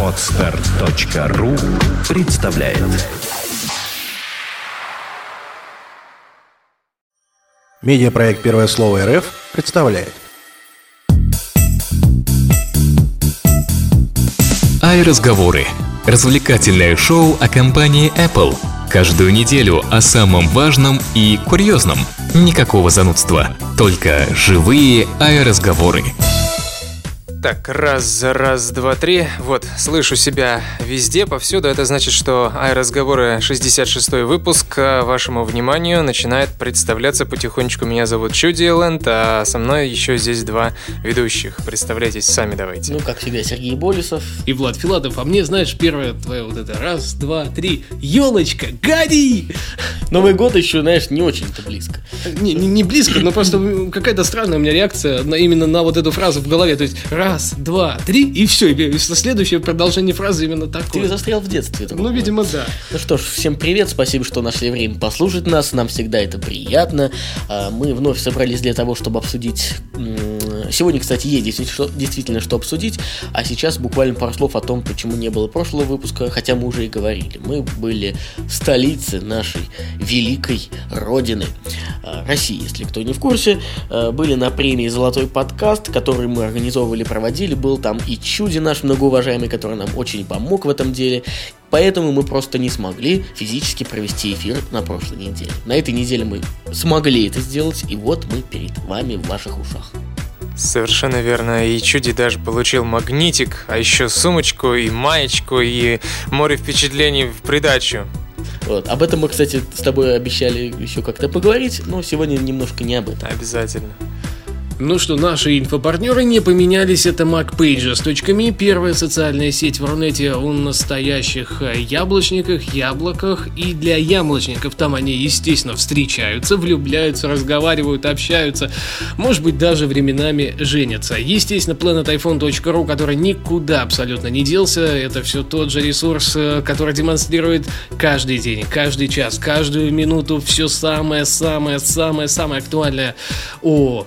Отстар.ру представляет Медиапроект «Первое слово РФ» представляет Ай-разговоры. Развлекательное шоу о компании Apple. Каждую неделю о самом важном и курьезном. Никакого занудства. Только живые ай-разговоры. Так, раз, раз, два, три. Вот, слышу себя везде, повсюду. Это значит, что ай-разговоры 66 выпуск к вашему вниманию начинает представляться потихонечку. Меня зовут Чуди Лэнд, а со мной еще здесь два ведущих. Представляйтесь сами давайте. Ну, как всегда, Сергей Болесов. И Влад Филатов, а мне, знаешь, первое твое вот это раз, два, три, елочка, гори! Новый год еще, знаешь, не очень-то близко. Не, не, не близко, но просто какая-то странная у меня реакция на, именно на вот эту фразу в голове. То есть раз, два, три, и все. И следующее продолжение фразы именно такое. Ты застрял в детстве. Ну, видимо, да. Ну что ж, всем привет, спасибо, что нашли время послушать нас, нам всегда это приятно. А, Мы вновь собрались для того, чтобы обсудить... Сегодня, кстати, есть действительно что, действительно что обсудить, а сейчас буквально пару слов о том, почему не было прошлого выпуска, хотя мы уже и говорили. Мы были в столице нашей великой родины, а, России, если кто не в курсе. А, Были на премии «Золотой подкаст», который мы организовывали, проводили. Был там и Чуди наш многоуважаемый, который нам очень помог в этом деле. Поэтому мы просто не смогли физически провести эфир на прошлой неделе. На этой неделе мы смогли это сделать, и вот мы перед вами в ваших ушах. Совершенно верно. И Чуди даже получил магнитик, а еще сумочку и маечку, и море впечатлений в придачу. Вот. Об этом мы, кстати, с тобой обещали еще как-то поговорить, но сегодня немножко не об этом. Обязательно. Ну что, наши инфопартнеры не поменялись, это MacPages.me, первая социальная сеть в Рунете о настоящих яблочниках, яблоках и для яблочников. Там они, естественно, встречаются, влюбляются, разговаривают, общаются, может быть, даже временами женятся. Естественно, planetiphone.ru, который никуда абсолютно не делся, это все тот же ресурс, э, который демонстрирует каждый день, каждый час, каждую минуту все самое-самое-самое-самое актуальное о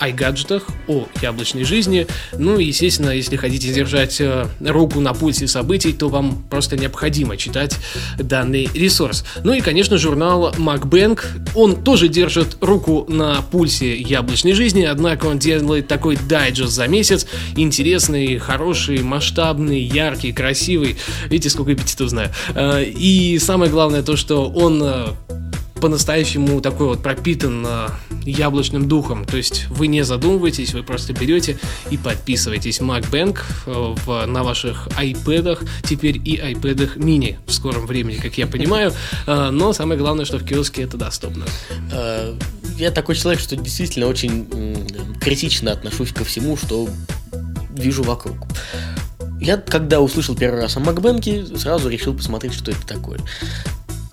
м, iGadgetах, о яблочной жизни. Ну и, естественно, если хотите держать э, руку на пульсе событий, то вам просто необходимо читать данный ресурс. Ну и, конечно, журнал MacBank. Он тоже держит руку на пульсе яблочной жизни, однако он делает такой дайджест за месяц. Интересный, хороший, масштабный, яркий, красивый. Видите, сколько эпитетов знаю. Э, И самое главное то, что он э, по-настоящему такой вот пропитан э, яблочным духом. То есть вы не задумываетесь, вы просто берете и подписываетесь MacBank э, в, на ваших iPad'ах, теперь и iPad'ах мини в скором времени, как я понимаю. Э, но самое главное, что в киоске это доступно. Я такой человек, что действительно очень критично отношусь ко всему, что вижу вокруг. Я, когда услышал первый раз о Макбенке, сразу решил посмотреть, что это такое.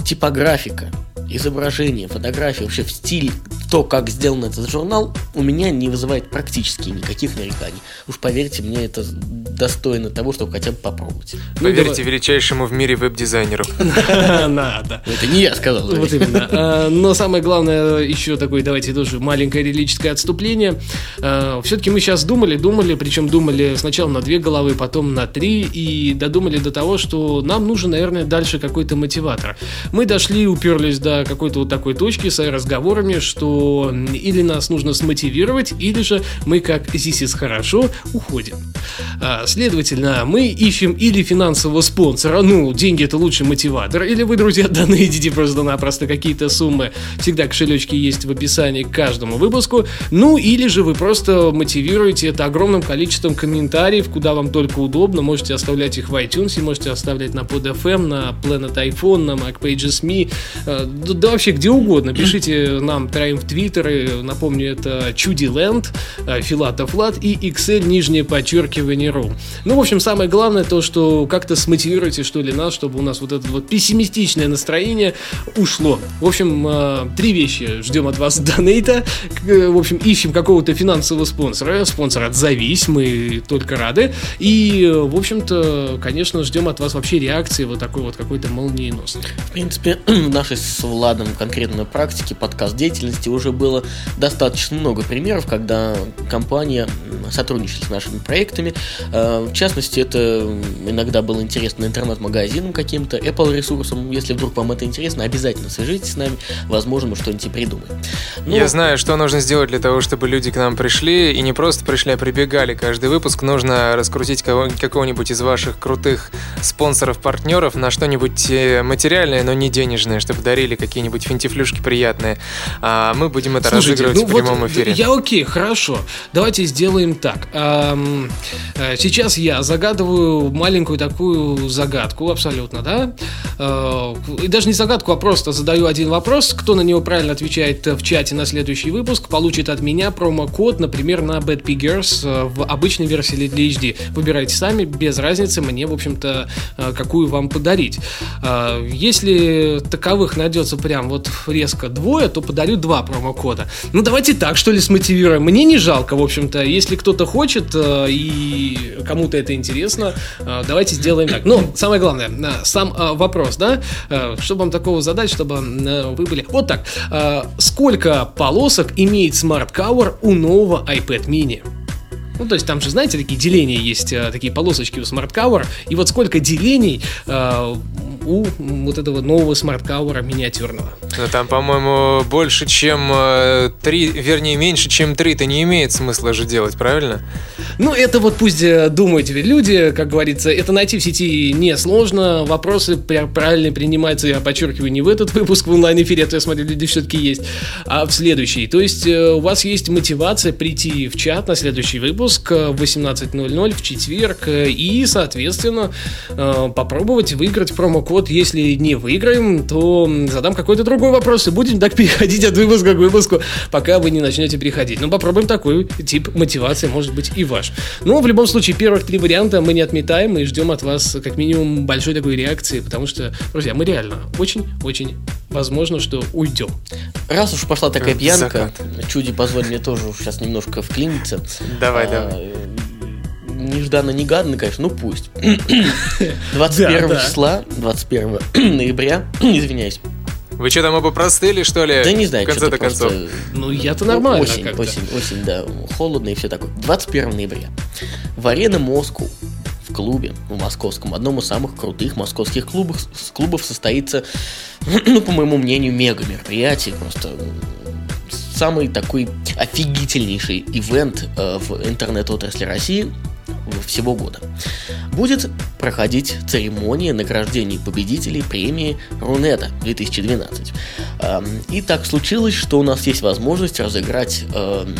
Типографика, изображение, фотография, вообще в стиле, то, как сделан этот журнал, у меня не вызывает практически никаких нареканий. Уж поверьте мне, это достойно того, чтобы хотя бы попробовать. Поверьте величайшему в мире веб-дизайнеру. Надо. Это не я сказал. Вот именно. А, Но самое главное, еще такое, давайте тоже маленькое лирическое отступление. Все-таки мы сейчас думали, думали, причем думали сначала на две головы, потом на три, и додумали до того, что нам нужен, наверное, дальше какой-то мотиватор. Мы дошли, уперлись до какой-то вот такой точки с разговорами, что или нас нужно смотивировать, или же мы, как ЗИСИС хорошо, уходим. А, Следовательно, мы ищем или финансового спонсора, ну, деньги это лучший мотиватор, или вы, друзья, донатите просто-напросто какие-то суммы, всегда кошелечки есть в описании к каждому выпуску, ну, или же вы просто мотивируете это огромным количеством комментариев, куда вам только удобно, можете оставлять их в iTunes, можете оставлять на PodFM, на Planet iPhone, на MacPages.me, э, да, да вообще где угодно, пишите нам троим в Твиттеры, напомню, это Чудиленд, э, Филатов Влад и Excel, нижнее подчеркивание ру. Ну, в общем, самое главное то, что как-то смотивируйте, что ли, нас, чтобы у нас вот это вот пессимистичное настроение ушло. В общем, э, три вещи ждем от вас донейта. Э, В общем, ищем какого-то финансового спонсора. Спонсор отзовись, мы только рады. И, в общем-то, конечно, ждем от вас вообще реакции вот такой вот какой-то молниеносной. В принципе, в нашей Владом конкретно практике подкаст деятельности уже было достаточно много примеров, когда компания сотрудничала с нашими проектами. Э, в частности, это иногда было интересно интернет-магазинам каким-то, Apple ресурсам. Если вдруг вам это интересно, обязательно свяжитесь с нами. Возможно, мы что-нибудь придумаем. Ну, Я знаю, что нужно сделать для того, чтобы люди к нам пришли, и не просто пришли, а прибегали каждый выпуск. Нужно раскрутить какого-нибудь из ваших крутых спонсоров-партнеров на что-нибудь э, материальное, но не денежное, чтобы дарили какие-нибудь финтифлюшки приятные. А мы будем это Слушайте, разыгрывать ну в прямом вот эфире. Я окей, хорошо. Давайте сделаем так. Э, сейчас я загадываю маленькую такую загадку, абсолютно, да? Э, и даже не загадку, а просто задаю один вопрос. Кто на него правильно отвечает в чате на следующий выпуск, получит от меня промокод, например, на Bad Piggers в обычной версии для HD. Выбирайте сами, без разницы, мне, в общем-то, какую вам подарить. Если таковых найдется прям вот резко двое, то подарю два промокода. Ну, давайте так, что ли, смотивируем. Мне не жалко, в общем-то. Если кто-то хочет э, и кому-то это интересно, э, давайте сделаем так. Но самое главное, э, сам вопрос, да? Чтобы вам такого задать, чтобы вы были... Вот так. Сколько полосок имеет Smart Cover у нового iPad mini? Ну, то есть там же, знаете, такие деления есть, такие полосочки у Cover. И вот сколько делений у вот этого нового смарт-кауэра миниатюрного. Ну, там, по-моему, больше, чем э, три, вернее, меньше, чем три, это не имеет смысла же делать, правильно? Ну, это вот пусть э, думают люди, как говорится, это найти в сети несложно, вопросы правильно принимаются, я подчеркиваю, не в этот выпуск в онлайн-эфире, а то я смотрю, люди все-таки есть, а в следующий. То есть э, у вас есть мотивация прийти в чат на следующий выпуск в 18.00 в четверг и, соответственно, попробовать выиграть промокод если не выиграем, то задам какой-то другой вопрос и будем так переходить от выпуска к выпуску, пока вы не начнете переходить. Ну, попробуем такой тип мотивации, может быть, и ваш. Но в любом случае, первых три варианта мы не отметаем и ждем от вас как минимум большой такой реакции, потому что, друзья, мы реально очень-очень возможно, что уйдем. Раз уж пошла такая пьянка. Чуди, позволь мне тоже сейчас немножко вклиниться. Давай, а, давай нежданно-негаданно, конечно, ну пусть. 21 числа, 21 ноября, извиняюсь, вы что там оба простыли, что ли? Да не знаю, в конце-то концов. Ну, я-то нормально. Осень, осень, осень, да, холодно и все такое. 21 ноября. В арена Москву клубе, в московском, одном из самых крутых московских клубов, клубов состоится, ну, по моему мнению, мега мероприятие, просто самый такой офигительнейший ивент э, в интернет-отрасли России всего года. Будет проходить церемония награждения победителей премии Рунета 2012. Эм, и так случилось, что у нас есть возможность разыграть эм,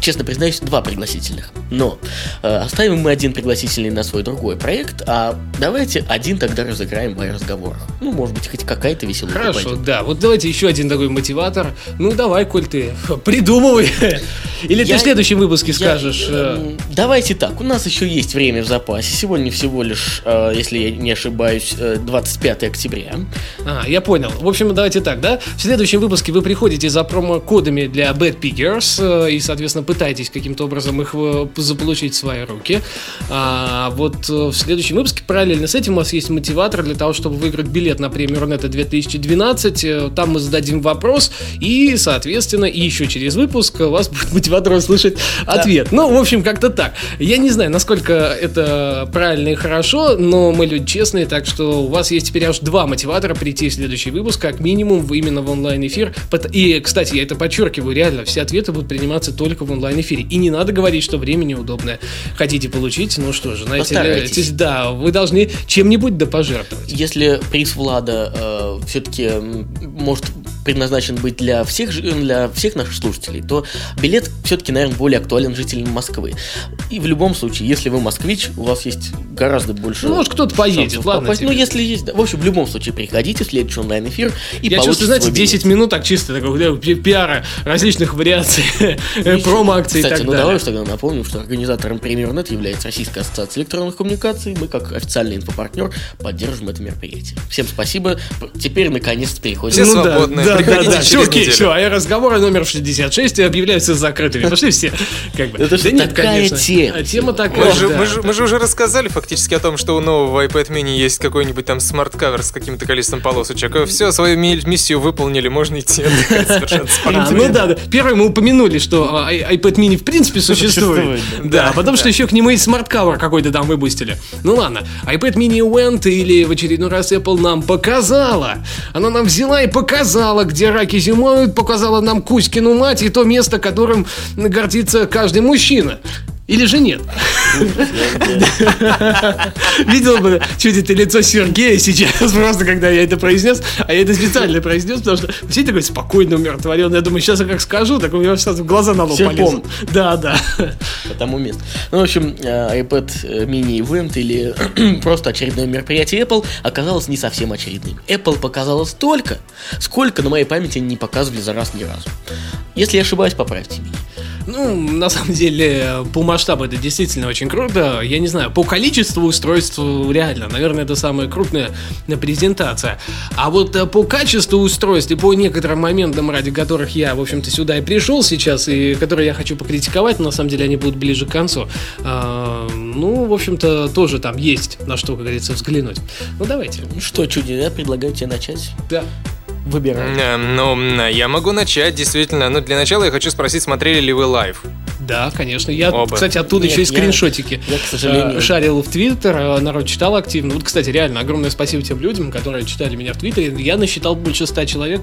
честно признаюсь, два пригласительных. Но э, оставим мы один пригласительный на свой другой проект, а давайте один тогда разыграем в разговорах. Ну, может быть, хоть какая-то веселая. Хорошо, пойдет. да. Вот давайте еще один такой мотиватор. Ну, давай, Коль, ты придумывай. Или я, ты в следующем выпуске я, скажешь. Э... Давайте так, у нас еще есть время в запасе. Сегодня всего лишь, э, если я не ошибаюсь, 25 э, октября. А, я понял. В общем, давайте так, да? В следующем выпуске вы приходите за промокодами для Bad Piggers и, соответственно, соответственно, пытаетесь каким-то образом их э, заполучить в свои руки. А вот э, в следующем выпуске параллельно с этим у вас есть мотиватор для того, чтобы выиграть билет на премию Рунета 2012. Э, там мы зададим вопрос, и, соответственно, еще через выпуск у вас будет мотиватор услышать ответ. Да. Ну, в общем, как-то так. Я не знаю, насколько это правильно и хорошо, но мы люди честные, так что у вас есть теперь аж два мотиватора прийти в следующий выпуск, как минимум, именно в онлайн-эфир. И, кстати, я это подчеркиваю, реально, все ответы будут приниматься только в онлайн-эфире. И не надо говорить, что время неудобное. Хотите получить, ну что же, знаете ли, да, вы должны чем-нибудь да пожертвовать. Если приз Влада э, все-таки может предназначен быть для всех, для всех наших слушателей, то билет все-таки, наверное, более актуален жителям Москвы. И в любом случае, если вы москвич, у вас есть гораздо больше... Ну, может, кто-то поедет, ладно попасть. Ну, если есть... Да. В общем, в любом случае, приходите в следующий онлайн-эфир и Я чувствую, знаете, 10 минут так чисто, такого пиара различных вариаций, ну, промо-акций и так ну давай тогда напомним, что организатором премии Рунет является Российская ассоциация электронных коммуникаций. Мы, как официальный инфопартнер, поддерживаем это мероприятие. Всем спасибо. Теперь, наконец-то, переходим... Все свободны. да, Приходите да. через Все окей, неделю. все. А разговоры номер 66 объявляются закрытыми. Пошли все. Как бы. Это ж Да нет, такая конечно. тема. А Тема такая. Мы же, да. мы, же, мы же уже рассказали фактически о том, что у нового iPad mini есть какой-нибудь там smart cover с каким-то количеством полосочек. Все, свою ми- миссию выполнили, можно идти отдыхать совершенно спокойно. ну да, да. Первое мы упомянули, что а, iPad mini в принципе существует. Да, а потом, что еще к нему и smart cover какой-то там выпустили. Ну ладно, iPad mini Event или в очередной раз Apple нам показала. Она нам взяла и показала, где раки зимуют, показала нам Кузькину мать и то место, которым гордится каждый мужчина. Или же нет? Видел бы Чуди лицо Сергея сейчас, просто когда я это произнес, а я это специально произнес, потому что все такой спокойный, умиротворенный. Я думаю, сейчас я как скажу, так у меня сразу глаза на лоб полезут. Да, да. по тому месту. Ну, в общем, э, iPad mini event или просто очередное мероприятие Apple оказалось не совсем очередным. Apple показала столько, сколько на моей памяти не показывали за раз ни разу. Если я ошибаюсь, поправьте меня. Ну, на самом деле, по масштабу это действительно очень круто. Я не знаю, по количеству устройств реально, наверное, это самая крупная э, презентация. А вот э, по качеству устройств и по некоторым моментам, ради которых я, в общем-то, сюда и пришел сейчас, и которые я хочу покритиковать, но на самом деле они будут ближе к концу. а, ну, в общем-то, тоже там есть на что, как говорится, взглянуть. Ну, давайте. Ну что, Чуди, я предлагаю тебе начать. Да. Выбирай. Э, Ну, я могу начать, действительно. Но для начала я хочу спросить, смотрели ли вы live? Да, конечно. Я, Оба. кстати, оттуда Нет, еще и я- скриншотики я, к сожалению- э, шарил в Твиттер, э, народ читал активно. Вот, кстати, реально, огромное спасибо тем людям, которые читали меня в Твиттере. Я насчитал больше ста человек.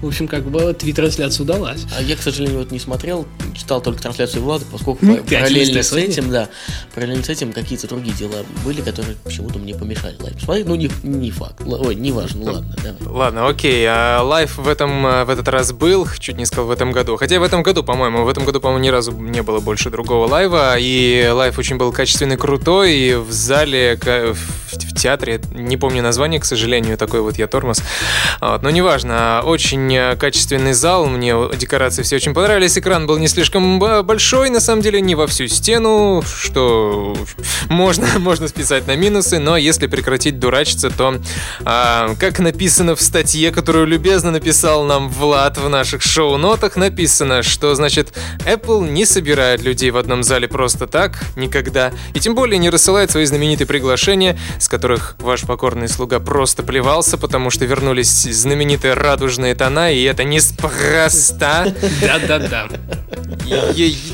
В общем, как бы твит-трансляция удалась. А я, к сожалению, вот не смотрел, читал только трансляцию Влада, поскольку Ну, параллельно с этим, да, параллельно с этим какие-то другие дела были, которые почему-то мне помешали live смотреть. Ну, не, не факт. Ой, не важно, ладно, давай. Ладно, окей. а Live в этом э, в этот раз был, чуть не сказал в этом году. Хотя в этом году, по-моему, в этом году, по-моему, ни разу не было больше другого live а. И live очень был качественный, крутой. И в зале, в, театре, не помню название, к сожалению, такой вот я тормоз. Вот, но неважно, очень качественный зал. Мне декорации все очень понравились. Экран был не слишком большой, на самом деле, не во всю стену, что можно, можно списать на минусы, но если прекратить дурачиться, то, а, как написано в статье, которую любезно написал нам Влад в наших шоу-нотах, написано, что, значит, Apple не собирает людей в одном зале просто так, никогда, и тем более не рассылает свои знаменитые приглашения, с которых ваш покорный слуга просто плевался, потому что вернулись знаменитые радужные тона, и это неспроста. Да-да-да.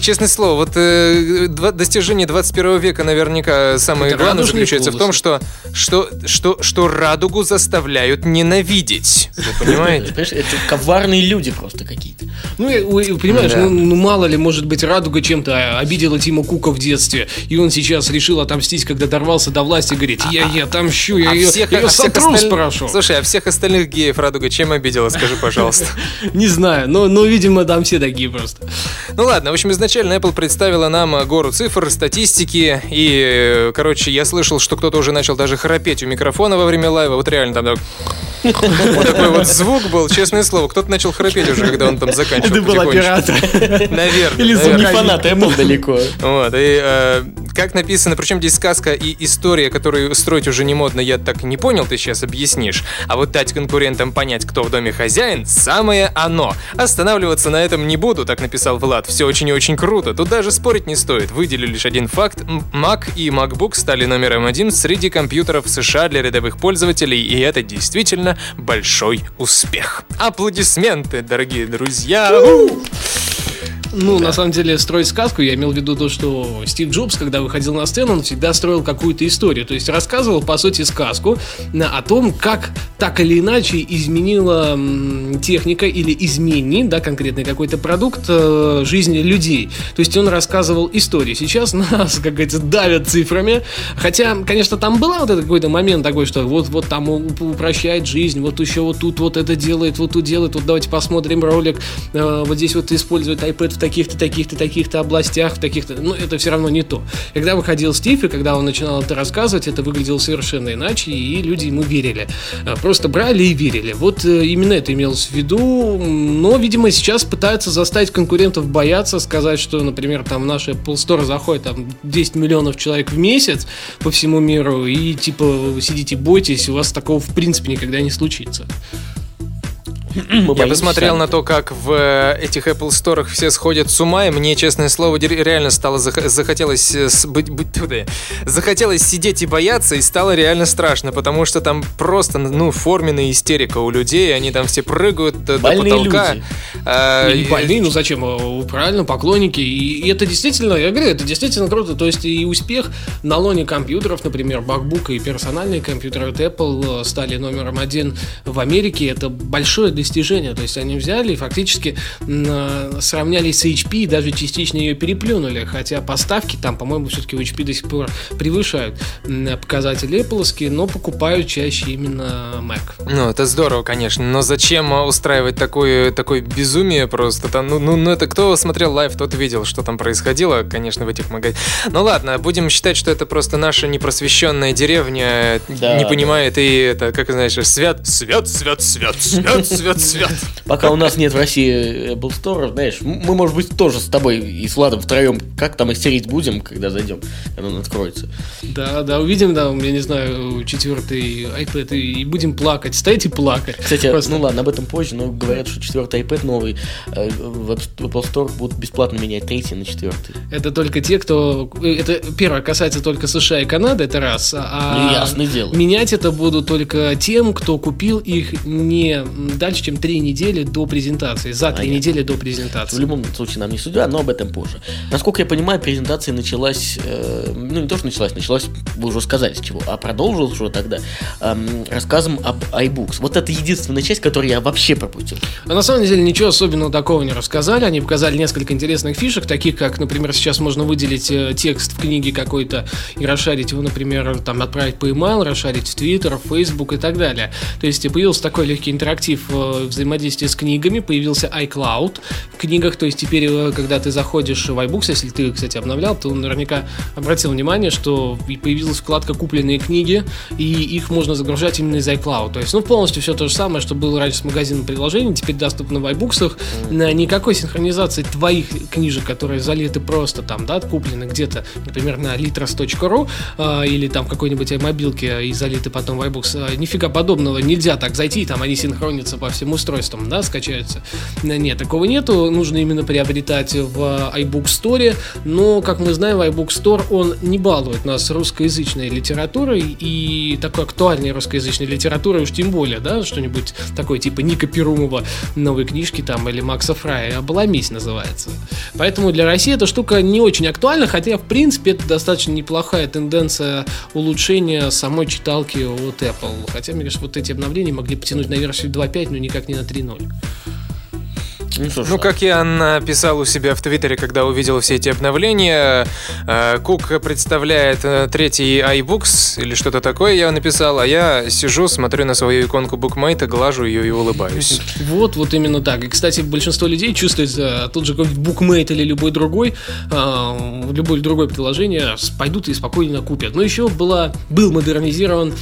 Честное слово, вот э, достижение 21 века наверняка самое главное заключается в том, что, что, что, что радугу заставляют ненавидеть. Вы понимаете? Понимаешь, это коварные люди просто какие-то. Ну, понимаешь, ну, ну, мало ли, может быть, Радуга чем-то обидела Тима Кука в детстве, и он сейчас решил отомстить, когда дорвался до власти, говорит, я, я отомщу, я А ее, всех- ее а всех сотру осталь- порошок. Слушай, а всех остальных геев Радуга чем обидела, скажи, пожалуйста. Не знаю, но, но, видимо, там все такие просто. Ну ладно, в общем, изначально Apple представила нам э, гору цифр, статистики, и, э, короче, я слышал, что кто-то уже начал даже храпеть у микрофона во время лайва, вот реально там так- вот такой вот звук был, честное слово, кто-то начал храпеть уже, когда он там заканчивал Это был оператор. Наверное. Или фанат Apple далеко. Вот, и э, как написано, причем здесь сказка и история, которую строить уже не модно, я так не понял, ты сейчас объяснишь. А вот дать конкурентам понять, кто в доме хозяин, самое оно. Останавливаться на этом не буду, так написал Влад. Все очень и очень круто, тут даже спорить не стоит. Выделю лишь один факт. Mac и MacBook стали номером один среди компьютеров в США для рядовых пользователей, и это действительно большой успех. Аплодисменты, дорогие друзья! У! Ну, на самом деле, строить сказку, я имел в виду то, что Стив Джобс, когда выходил на сцену, он всегда строил какую-то историю. То есть рассказывал, по сути, сказку о том, как так или иначе изменила техника или изменит, да, конкретный какой-то продукт э, жизни людей. То есть он рассказывал историю. Сейчас нас, как говорится, давят цифрами. Хотя, конечно, там был вот этот какой-то момент такой, что вот, вот там упрощает жизнь, вот еще вот тут вот это делает, вот тут делает, вот давайте посмотрим ролик, э, вот здесь вот использует iPad в таких-то, таких-то, таких-то областях, в таких-то, ну, это все равно не то. Когда выходил Стив, и когда он начинал это рассказывать, это выглядело совершенно иначе, и люди ему верили. Э, Просто брали и верили. Вот э, именно это имелось в виду, но, видимо, сейчас пытаются заставить конкурентов бояться, сказать, что, например, там в наш Apple Store заходит там 10 миллионов человек в месяц по всему миру, и типа сидите, бойтесь, у вас такого в принципе никогда не случится. Я посмотрел на то, как в э, этих Apple Store все сходят с ума, и мне, честное слово, реально стало зах- захотелось э, быть, быть туда. Захотелось сидеть и бояться, и стало реально страшно, потому что там просто, ну, форменная истерика у людей, они там все прыгают Больные до потолка. люди. А, И и- больные, ну зачем? Э, Правильно, поклонники. И, и это действительно, я говорю, это действительно круто. То есть и успех на лоне компьютеров, например, MacBook и персональные компьютеры от Apple э, стали номером один в Америке. Это большое достижение. То есть они взяли и фактически э, сравнялись с HP и даже частично ее переплюнули. Хотя поставки там, по-моему, все-таки у HP до сих пор превышают показатели Apple, но покупают чаще именно Mac. Ну, это здорово, конечно, но зачем а, устраивать такое, такое безумие просто? Там, ну, ну, ну, это кто смотрел live, тот видел, что там происходило, конечно, в этих магазинах. Ну ладно, будем считать, что это просто наша непросвещенная деревня Да, не да. понимает, и это, как знаешь, свят, свят, свят, свят, свят, свят, свят. Пока у нас нет в России Apple Store, знаешь, мы, может быть, тоже с тобой и с Владом втроем как там истерить будем, когда зайдем, когда он откроется. Да, да, увидим, да, я не знаю, четвертый iPad и, будем плакать, стоять и плакать. Кстати, Просто. ну ладно, об этом позже, но говорят, что четвертый iPad новый э, в App- в Apple Store будут бесплатно менять третий на четвертый. Это только те, кто... э, Это первое касается только США и Канады, это раз. А Ну, ясное дело. менять это будут только тем, кто купил их не дальше, чем три недели до презентации. За три Понятно. недели до В презентации. любом случае нам не судья, но об этом позже. Насколько я понимаю, презентация началась, э, ну не то, что началась, началась, вы уже сказали с чего, а продолжилась уже тогда эм, рассказом об iBooks. Вот это единственная часть, которую я вообще пропустил. А на самом деле ничего особенного такого не рассказали. Они показали несколько интересных фишек, таких как, например, сейчас можно выделить э, текст в книге какой-то и расшарить его, например, там отправить по email, расшарить в Twitter, в Facebook и так далее. То есть э, появился такой легкий интерактив э, взаимодействия с книгами, появился iCloud в книгах, то есть теперь, э, когда ты заходишь в iBooks, если ты, кстати, обновлял, то наверняка обратил внимание, что появилась вкладка «Купленные книги», и их можно загружать именно из iCloud. То есть, ну, полностью все то же самое, что было раньше с магазином приложений, теперь доступно в iBooks. Никакой синхронизации твоих книжек, которые залиты просто там, да, куплены где-то, например, на litros.ru а, или там какой-нибудь мобилке и залиты потом в iBooks. а, Нифига подобного, нельзя так зайти, там они синхронятся по всем устройствам, да, скачаются. Нет, такого нету, нужно именно приобретать в iBook Store, но, как мы знаем, iBook Store, он не балует нас русскоязычной литературой и такой актуальной русскоязычной литературой уж тем более, да, что-нибудь такое типа Ника Перумова, новые книжки там, или Макса Фрая, «Обломись» называется. Поэтому для России эта штука не очень актуальна, хотя, в принципе, это достаточно неплохая тенденция улучшения самой читалки от Apple. Хотя, мне кажется, вот эти обновления могли потянуть на версию 2.5, но никак не на 3.0. Ну, Ну, как я написал у себя в Твиттере, когда увидел все эти обновления, э, Кук представляет э, третий iBooks или что-то такое, я написал, а я сижу, смотрю на свою иконку букмейта, глажу ее и улыбаюсь. Вот, вот именно так. И, кстати, большинство людей чувствует э, тот же какой-нибудь букмейт или любой другой, любое другое приложение, пойдут и спокойно купят. Но еще была, был модернизирован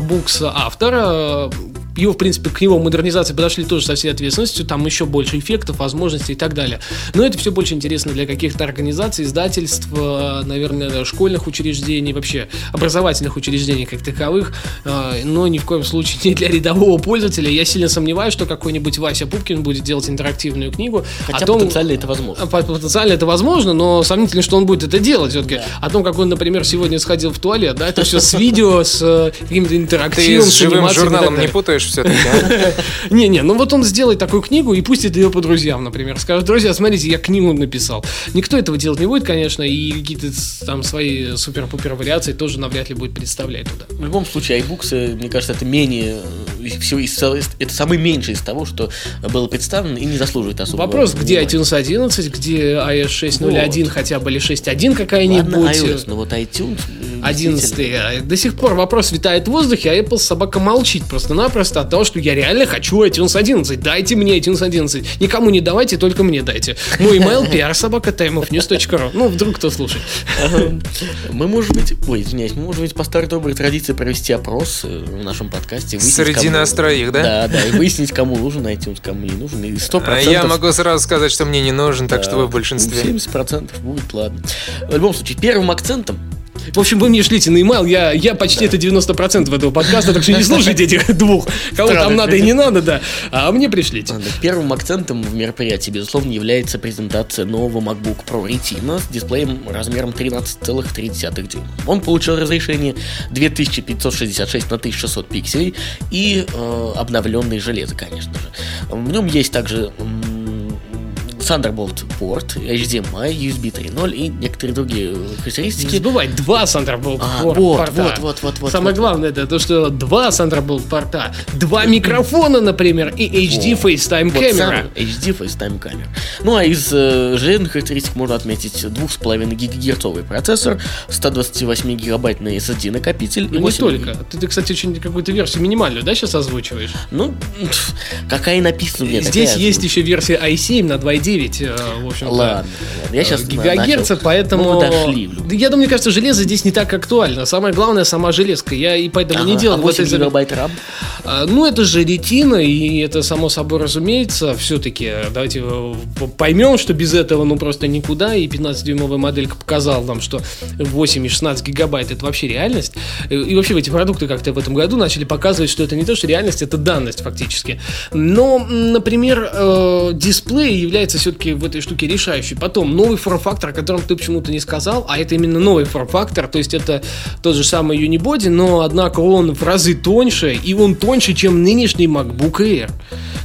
букс автора. Его, в принципе, к его модернизации подошли тоже со всей ответственностью. Там еще больше эффектов, возможностей и так далее. Но это все больше интересно для каких-то организаций, издательств, э, наверное, школьных учреждений, вообще образовательных учреждений как таковых. э, Но ни в коем случае не для рядового пользователя. Я сильно сомневаюсь, что какой-нибудь Вася Пупкин будет делать интерактивную книгу. Хотя о том, потенциально это возможно. по- Потенциально это возможно, но сомнительно, что он будет это делать. все-таки. О том, как он, например, сегодня сходил в туалет, да, это все с видео, с э, каким-то Ты интерактивом, с живым журналом не путаешь все-таки, а? Не-не, ну вот он сделает такую книгу и пустит ее по друзьям, например. Скажет, друзья, смотрите, я книгу написал. Никто этого делать не будет, конечно, и какие-то там свои супер-пупер вариации тоже навряд ли будет представлять туда. В любом случае, iBooks, э, мне кажется, это менее э, всего из- это самый меньший из того, что было представлено и не заслуживает особого Вопрос, где iTunes 11, где iOS 6.0.1 Вот. хотя бы или 6.1 Ладно, какая-нибудь. iOS, но вот iTunes... э, 11 действительно. До сих пор вопрос витает в воздухе, а Apple собака молчит просто-напросто от того, что я реально хочу iTunes 11. Дайте мне iTunes 11. Никому не давайте, только мне дайте. Мой email pr timeofnews.ru Ну, вдруг кто слушает. Мы, может быть, ой, извиняюсь, мы, может быть, по старой доброй традиции провести опрос э, в нашем подкасте. выяснить, Среди нас троих, да? Да, да, и выяснить, кому нужен iTunes, кому не нужен. И 100%... А Я могу сразу сказать, что мне не нужен, так что вы в большинстве. 70% будет, ладно. В любом случае, первым акцентом В общем, вы мне шлите на email, я, я почти это 90% этого подкаста, так что не слушайте этих двух. Кого там надо и не надо, да. А мне пришлите. Да, Первым акцентом в мероприятии, безусловно, является презентация нового MacBook Pro Retina с дисплеем размером 13,3 дюйма. Он получил разрешение 2566 на 1600 пикселей и э, обновленное железо, конечно же. В нем есть также Thunderbolt порт, HDMI, USB 3.0 и некоторые другие Не характеристики. забывай, два Thunderbolt А, пор- вот, порта. вот, вот, вот, вот, Самое вот. главное это то, что два Thunderbolt порта, два микрофона, например, и HD Во. FaceTime Вот камера. сам HD FaceTime камера. Ну а из э, железных характеристик можно отметить 2,5 гигагерцовый процессор, 128 гигабайтный SSD накопитель. Ну, не 8 только. Ты, ты, кстати, очень какую-то версию минимальную, да, сейчас озвучиваешь? Ну, какая написана у меня Здесь такая есть еще версия i7 на 2.9, э, в общем-то. Ладно, ладно. Я сейчас гигагерца, поэтому... Ну, мы дошли. Я думаю, мне кажется, железо здесь не так актуально. Самое главное, сама железка. Я и поэтому не Ага, делал а в 8 этой заве- гигабайт RAM? А, Ну, это же ретина, и это само собой разумеется. Все-таки давайте э, поймем, что без этого ну просто никуда. И 15-дюймовая моделька показала нам, что 8 и 16 гигабайт это вообще реальность. И вообще эти продукты как-то в этом году начали показывать, что это не то, что реальность, это данность фактически. Но, например, э, дисплей является все-таки в этой штуке решающий. Потом новый форм-фактор, о котором ты почему-то не сказал, а это именно новый форм-фактор, то есть это тот же самый Unibody, но однако он в разы тоньше, и он тоньше, чем нынешний MacBook Air.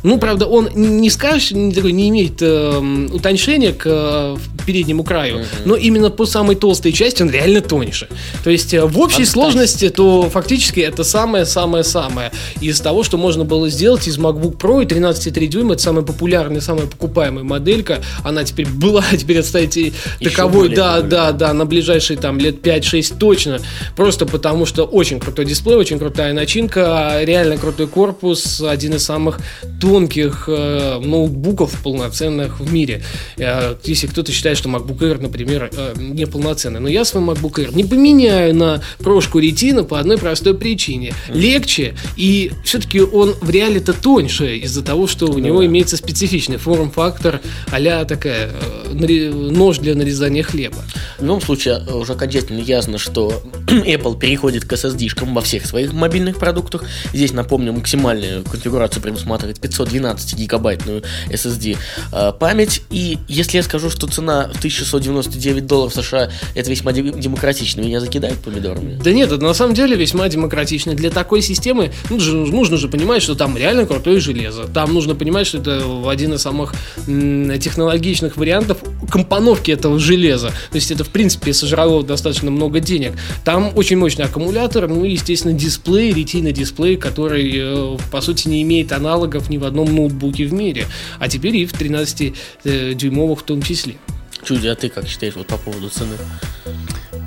Ну, правда, он не скажешь, не, такой, не имеет э, утоньшения к э, переднему краю, но именно по самой толстой части он реально тоньше. То есть э, в общей Фантастика. сложности, то фактически это самое-самое-самое из того, что можно было сделать из MacBook Pro и 13,3 дюйма, это самая популярная, самая покупаемая моделька. Она теперь была, теперь отстоит и таковой, более да, популярной. да, да, на ближайшие там лет 5-6 точно. Просто потому что очень крутой дисплей, очень крутая начинка, реально крутой корпус, один из самых тонких э, ноутбуков полноценных в мире. Э, если кто-то считает, что MacBook Air, например, э, неполноценный. Но я свой MacBook Air не поменяю на прошку Retina по одной простой причине. Легче, и все-таки он в реале-то тоньше из-за того, что у него имеется специфичный форм-фактор а такая э, нож для нарезания хлеба. В любом случае, э, уже окончательно ясно, что Apple переходит к SSD-шкам во всех своих мобильных продуктах. Здесь, напомню, максимальную конфигурацию предусматривает 512 гигабайтную SSD э, память. И если я скажу, что цена в 1699 долларов США это весьма де- демократично, меня закидают помидорами. Да нет, это на самом деле весьма демократично. Для такой системы ну, нужно же понимать, что там реально крутое железо. Там нужно понимать, что это один из самых м, технологичных вариантов компоновки этого железа. То есть это, в принципе, сожрало достаточно много денег. Там очень мощный аккумулятор, ну и, естественно, дисплей, ретина дисплей, который, э, по сути, не имеет аналогов ни в одном ноутбуке в мире. А теперь и в 13-дюймовых в том числе. Чуди, а ты как считаешь вот по поводу цены?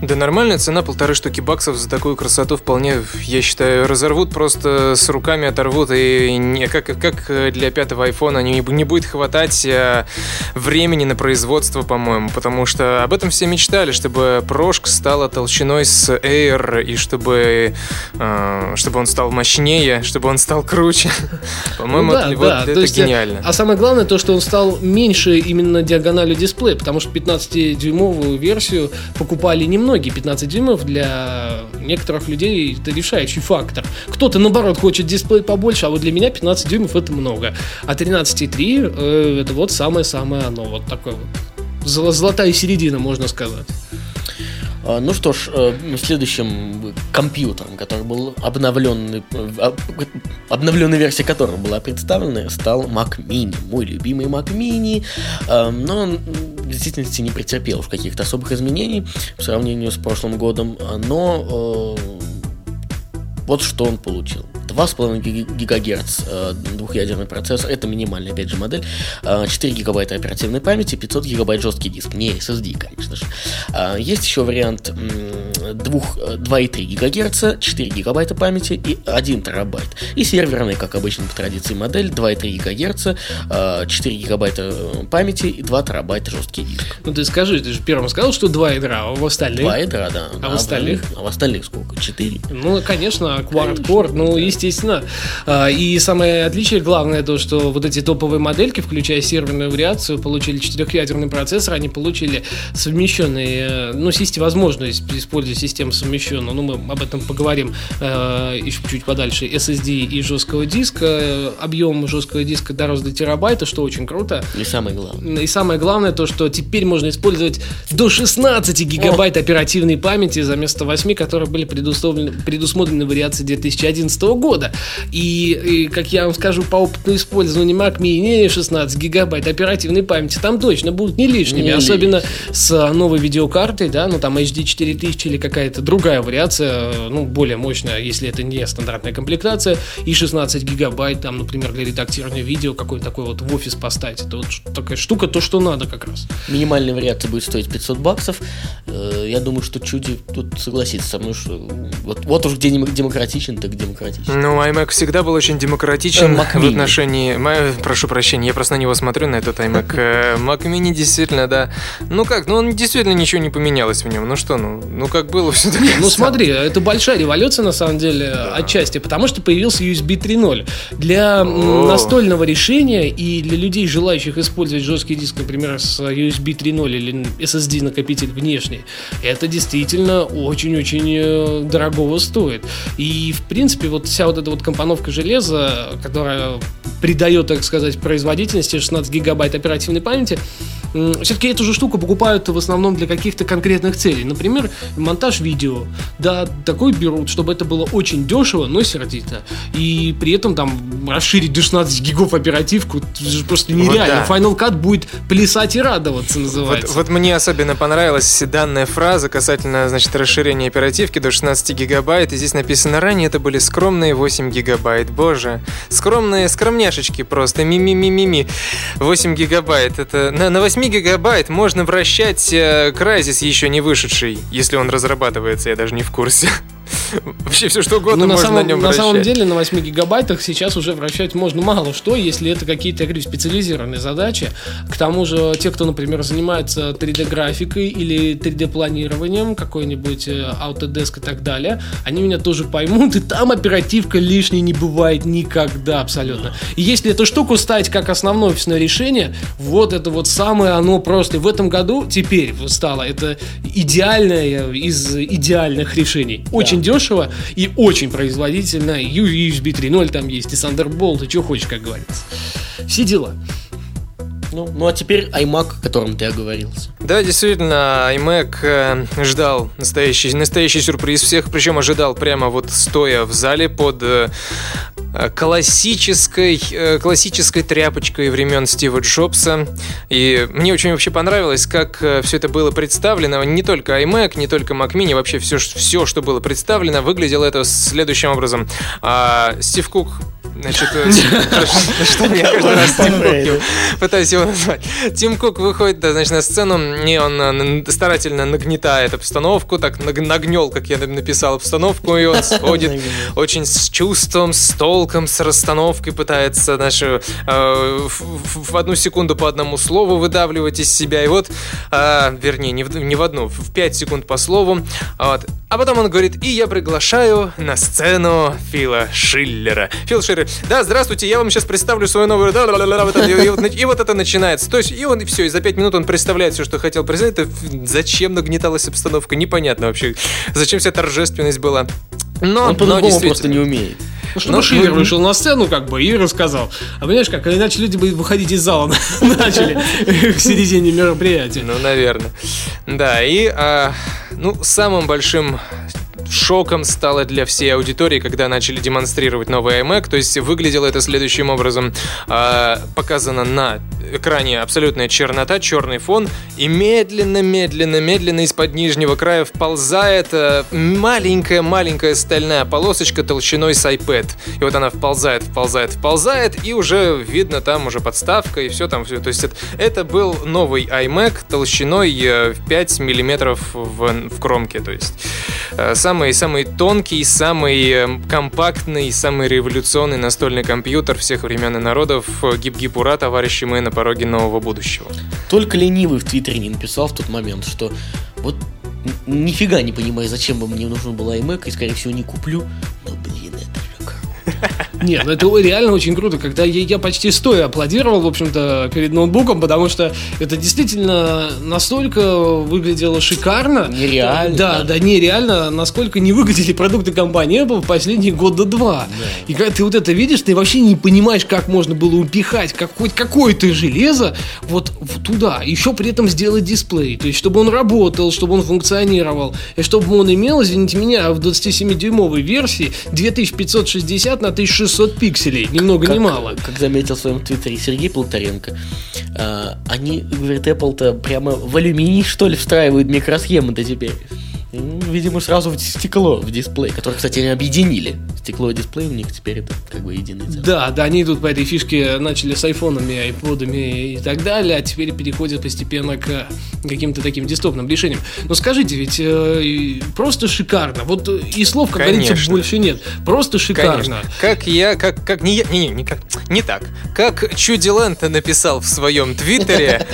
Да нормальная цена, полторы штуки баксов за такую красоту вполне, я считаю, разорвут просто с руками оторвут, и не, как, как для пятого айфона не, не будет хватать э, времени на производство, по-моему, потому что об этом все мечтали, чтобы прошка стала толщиной с Air, и чтобы, э, чтобы он стал мощнее, чтобы он стал круче. По-моему, Ну да, это, да, вот то это есть, э, гениально. А самое главное то, что он стал меньше именно диагональю дисплея, потому что 15-дюймовую версию покупали немногие. 15 дюймов для некоторых людей это решающий фактор. Кто-то, наоборот, хочет дисплей побольше, а вот для меня 15 дюймов это много. А 13,3 э, это вот самое-самое оно. Вот такое вот. Золо- Золотая середина, можно сказать. А, Ну что ж, э, следующим компьютером, который был обновленный, э, об- обновленная версия которого была представлена, стал Mac Mini. Мой любимый Mac Mini. Э, Но он в действительности не претерпел уж каких-то особых изменений по сравнению с прошлым годом. Но э, вот что он получил. 2,5 ги- гигагерц э, двухъядерный процессор, это минимальная, опять же, модель, э, 4 гигабайта оперативной памяти, 500 гигабайт жесткий диск, не SSD, конечно же. А, Есть еще вариант м, двух- э, 2,3 гигагерца, 4 гигабайта памяти и 1 терабайт. И серверная, как обычно по традиции модель, 2,3 гигагерца, э, 4 гигабайта э, памяти и 2 терабайта жесткий диск. Ну ты скажи, ты же первым сказал, что два ядра, а в остальных? Два ядра, да. А в остальных? А в остальных сколько? 4. Ну, конечно, quad-core, ну, естественно, естественно. А, и самое отличие главное то, что вот эти топовые модельки, включая серверную вариацию, получили четырехъядерный процессор, они получили совмещенные, э, ну, есть возможность использовать систему совмещенную, ну, мы об этом поговорим э, еще чуть подальше, SSD и жесткого диска. Объем жесткого диска дорос до терабайта, что очень круто. И самое главное. И самое главное то, что теперь можно использовать до 16 гигабайт оперативной памяти за место 8, которые были предусмотрены, предусмотрены вариации 2011 года. И, и, как я вам скажу, по опыту использования Mac Mini 16 гигабайт оперативной памяти там точно будут не лишними, не особенно лишними. с новой видеокартой, да, ну там HD 4000 или какая-то другая вариация, ну более мощная, если это не стандартная комплектация, и 16 гигабайт, там, например, для редактирования видео какой-то такой вот в офис поставить. Это вот такая штука, то, что надо как раз. Минимальная вариация будет стоить 500 баксов. Э, я думаю, что Чуди тут согласится со мной, что вот, вот уж где демократичен, так демократичен. Ну, iMac всегда был очень демократичен Mac в Mini. отношении... Прошу прощения, я просто на него смотрю, на этот iMac. Э, Mac Mini действительно, да. Ну как, ну он действительно ничего не поменялось в нем. Ну что, ну, ну как было все так. Ну смотри, это большая революция на самом деле отчасти, потому что появился USB 3.0. Для настольного решения и для людей, желающих использовать жесткий диск, например, с USB 3.0 или SSD накопитель внешний, это действительно очень-очень э, дорогого стоит. И, в принципе, вот вся вот эта вот компоновка железа, которая придает, так сказать, производительности 16 гигабайт оперативной памяти, все-таки эту же штуку покупают в основном для каких-то конкретных целей. Например, монтаж видео. Да, такой берут, чтобы это было очень дешево, но сердито. И при этом там расширить до 16 гигов оперативку, просто нереально. Вот да. Final Cut будет плясать и радоваться, называется. Вот, вот мне особенно понравилась данная фраза касательно, значит, расширения оперативки до 16 гигабайт. И здесь написано ранее, это были скромные 8 гигабайт. Боже, скромные, скромняшечки просто. Ми-ми-ми-ми-ми. 8 гигабайт. Это на, на 8 гигабайт можно вращать э, Crysis еще не вышедший, если он разрабатывается, я даже не в курсе. Вообще все что угодно ну, можно на, самом, на нем На самом деле на 8 гигабайтах сейчас уже вращать можно мало что, если это какие-то, я говорю, специализированные задачи. К тому же те, кто, например, занимается 3D-графикой или 3D-планированием, какой-нибудь э, Autodesk и так далее, они меня тоже поймут, и там оперативка лишней не бывает никогда абсолютно. И если эту штуку ставить как основное офисное решение, вот это вот самое оно просто. в этом году теперь стало это идеальное из идеальных решений. Очень да дешево и очень производительно. USB 3.0 там есть, и Thunderbolt, и что хочешь, как говорится. Все дела. Ну, ну а теперь iMac, о котором ты оговорился. Да, действительно, iMac э, ждал настоящий, настоящий сюрприз всех, причем ожидал прямо вот стоя в зале под э, классической, э, классической тряпочкой времен Стива Джобса. И мне очень вообще понравилось, как э, все это было представлено. Не только iMac, не только Mac Mini, вообще все, все что было представлено, выглядело это следующим образом. А, Стив Кук Значит, э, что я каждый раз Тим Кук пытаюсь его назвать. Тим Кук выходит, значит, на сцену, и он э, старательно нагнетает обстановку, так нагнел, как я написал, обстановку, и он сходит очень с чувством, с толком, с расстановкой, пытается, нашу э, в одну секунду по одному слову выдавливать из себя, и вот, вернее, не в одну, в пять секунд по слову. А потом он говорит, и я приглашаю на сцену Фила Шиллера. Фил Шиллер да, здравствуйте, я вам сейчас представлю свою новую... И вот это начинается. То есть, и он, и все, и за пять минут он представляет все, что хотел представить. Зачем нагнеталась обстановка, непонятно вообще. Зачем вся торжественность была. Но, он по-другому просто не умеет. Ну, чтобы ну, Шиллер вышел на сцену, как бы, и рассказал. А понимаешь, как, иначе люди бы выходить из зала начали к середине мероприятия. Ну, наверное. Да, и, ну, самым большим шоком стало для всей аудитории, когда начали демонстрировать новый iMac. То есть выглядело это следующим образом. Э, показано на экране абсолютная чернота, черный фон, и медленно, медленно, медленно из-под нижнего края вползает маленькая-маленькая стальная полосочка толщиной с iPad. И вот она вползает, вползает, вползает, и уже видно там уже подставка и все там все. То есть это, это был новый iMac толщиной э, в 5 миллиметров в, в кромке. То есть э, сам самый, самый тонкий, самый эм, компактный, самый революционный настольный компьютер всех времен и народов. Гиб-гиб ура, товарищи мы на пороге нового будущего. Только ленивый в Твиттере не написал в тот момент, что вот нифига не понимаю, зачем бы мне нужен был iMac, и, скорее всего, не куплю, но, блин, это Нет, ну это реально очень круто, когда я, я почти стоя аплодировал, в общем-то, перед ноутбуком, потому что это действительно настолько выглядело шикарно. Нереально. Да, да, нереально, насколько не выглядели продукты компании Apple в последние года два. И когда ты вот это видишь, ты вообще не понимаешь, как можно было упихать как, хоть какое-то железо вот туда, еще при этом сделать дисплей, то есть чтобы он работал, чтобы он функционировал, и чтобы он имел, извините меня, в 27-дюймовой версии 2560 на 1600 пикселей, ни много ни мало. Как заметил в своем твиттере Сергей Полторенко, а, они, говорит, Apple-то прямо в алюминий, что ли, встраивают микросхемы-то теперь. Видимо, сразу в стекло, в дисплей, который, кстати, они объединили. Стекло и дисплей у них теперь это как бы единый целый. Да, да, они идут по этой фишке, начали с айфонами, айподами и так далее, а теперь переходят постепенно к каким-то таким дистопным решениям. Но скажите, ведь э, просто шикарно. Вот и слов, как говорится, Конечно. больше нет. Просто шикарно. Конечно. Как я, как, как не я, не, не, не, как, не так. Как Чудилента написал в своем твиттере,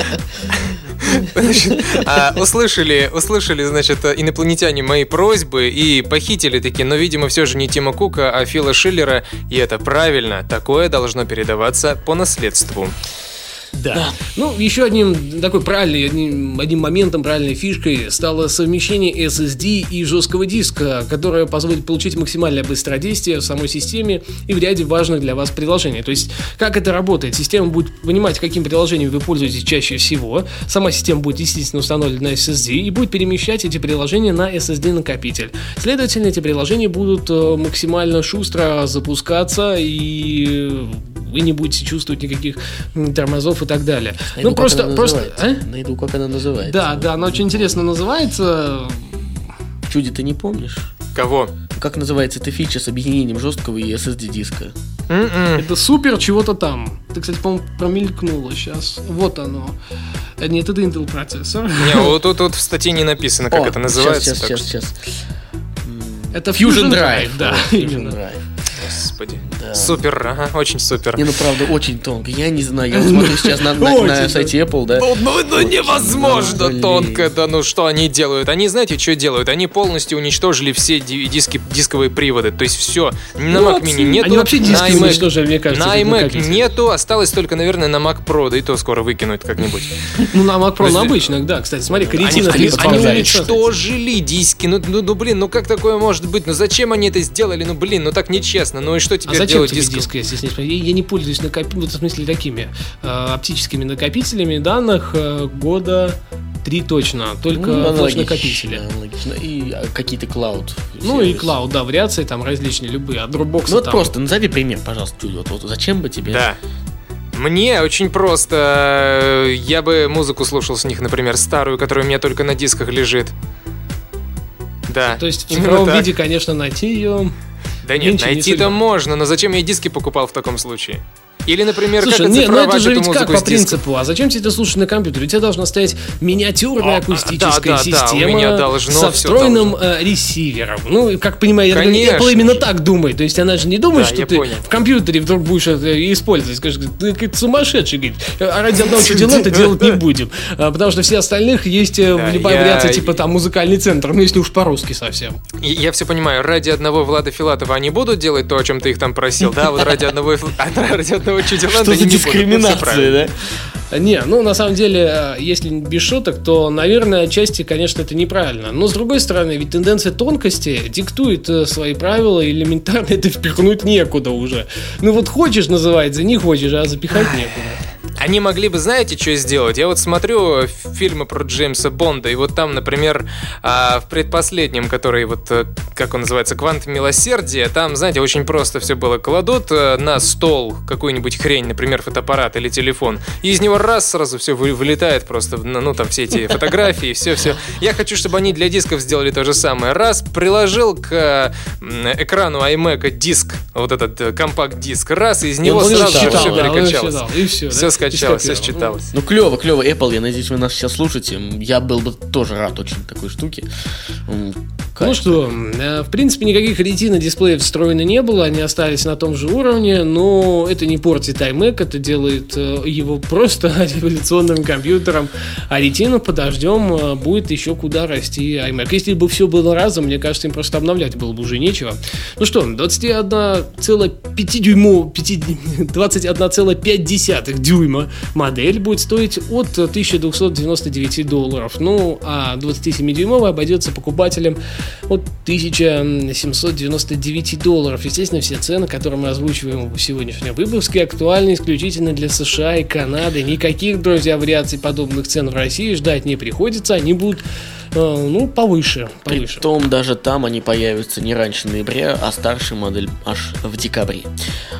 а, услышали, услышали, значит, инопланетяне мои просьбы и похитили такие, но, видимо, все же не Тима Кука, а Фила Шиллера, и это правильно, такое должно передаваться по наследству. Да. Ну, еще одним такой правильный, одним, одним моментом, правильной фишкой стало совмещение SSD и жесткого диска, которое позволит получить максимальное быстродействие в самой системе и в ряде важных для вас приложений. То есть, как это работает? Система будет понимать, каким приложением вы пользуетесь чаще всего. Сама система будет, естественно, установлена на SSD и будет перемещать эти приложения на SSD-накопитель. Следовательно, эти приложения будут э, максимально шустро запускаться и вы не будете чувствовать никаких тормозов и так далее. Найду, ну как просто, она просто, а? Найду, как она называется. Да, да, она очень интересно называется. Чуди, ты не помнишь? Кого? Как называется эта фича с объединением жесткого и SSD диска? М-м. Это супер чего-то там. Ты, кстати, по-моему, промелькнуло сейчас. Вот оно. Э, Нет, это Intel процессор. Не, вот тут, тут в статье не написано, как О, это называется. Сейчас, сейчас, что- сейчас. Это Fusion Drive. Да, Вот, Fusion. Drive. Господи. Да. Супер, ага, очень супер. Не, ну правда, очень тонко. Я не знаю, я смотрю сейчас на, на- на сайте Apple, да. Ну, ну, ну, невозможно блин. тонко, да ну что они делают? Они знаете, что делают? Они полностью уничтожили все ди- диски, дисковые приводы. То есть все, на Mac Mini нету. Они вообще диски на iMac- уничтожили, мне кажется, На iMac нету, осталось только, наверное, на Mac Pro, да и то скоро выкинут как-нибудь. Ну, на Mac Pro, на обычных, да. Кстати, смотри, каретина они- уничтожили диски. Ну, ну, ну, блин, ну как такое может быть? Ну зачем они это сделали? Ну, блин, ну так нечестно. Ну и что А теперь зачем делать тебе диск? диск, если не смотри? Я, не пользуюсь накоп... вот в смысле такими э, оптическими накопителями данных э, года три точно, только Ну, флеш-накопители. аналогично. И а, какие-то клауд. Ну и клауд, да, вариации там различные, любые, от Dropbox Ну вот там. просто назови пример, пожалуйста, Чуди. Вот, вот зачем бы тебе... Да. Мне очень просто. э, Я бы музыку слушал с них, например, старую, которая у меня только на дисках лежит. Да. То есть в цифровом виде, конечно, найти ее... Да нет, не найти-то судьба. можно, но зачем я диски покупал в таком случае? Или, например, Слушай, как не, ну это же ведь как по принципу, а зачем тебе это слушать на компьютере? У тебя должна стоять миниатюрная А, акустическая да, да, да, система меня должно со встроенным э, ресивером. Ну, как понимаю, Конечно Apple именно так думает. То есть она же не думает, Да, что ты понял. в компьютере вдруг будешь это использовать. Скажешь, ты как сумасшедший, говорит, а ради одного чудила это делать не будем. А, Потому что все остальных есть э, Да, любая вариация, типа там музыкальный центр, ну если уж по-русски совсем. Я все понимаю, ради одного Влада Филатова они будут делать то, о чем ты их там просил, да? Вот ради одного, а ради одного Чудиланда Что за. Ну, дискриминация, да? Не, ну на самом деле, э, если без шуток, то, наверное, отчасти, конечно, это неправильно. Но с другой стороны, ведь тенденция тонкости диктует э, свои правила, и элементарно это впихнуть некуда уже. Ну вот хочешь, называется, не хочешь, а запихать некуда. Они могли бы, знаете, что сделать? Я вот смотрю фильмы про Джеймса Бонда, и вот там, например, а, в предпоследнем, который вот, э, как он называется, «Квант милосердия», там, знаете, очень просто все было. Кладут э, на стол какую-нибудь хрень, например, фотоаппарат или телефон, и из него раз сразу все вылетает просто, ну, там все эти фотографии, все-все. Я хочу, чтобы они для дисков сделали то же самое. Раз, приложил к э, экрану iMac диск, вот этот компакт-диск, раз, из него сразу считал, все да, перекачалось. считал, и все. Все скачалось, все считалось. Ну, клево, клево. Apple, я надеюсь, вы нас сейчас слушаете. Я был бы тоже рад очень такой штуке. М, Конечно. что, э, в принципе, никаких ретина дисплеев встроено не было, они остались на том же уровне, но это не портит iMac, это делает э, его просто революционным компьютером, а ретину подождем, э, будет еще куда расти iMac. Если бы все было разом, мне кажется, им просто обновлять было бы уже нечего. Ну что, 21,5 дюймов, 21,5 дюйма модель будет стоить от 1299 долларов. Ну, а 27-дюймовый обойдется покупателям от 1799 долларов. Естественно, все цены, которые мы озвучиваем в сегодняшнем выпуске, актуальны исключительно для США и Канады. Никаких, друзья, вариаций подобных цен в России ждать не приходится. Они будут э, ну, повыше, повыше. Притом даже там они появятся не раньше ноября, а старшая модель аж в декабре.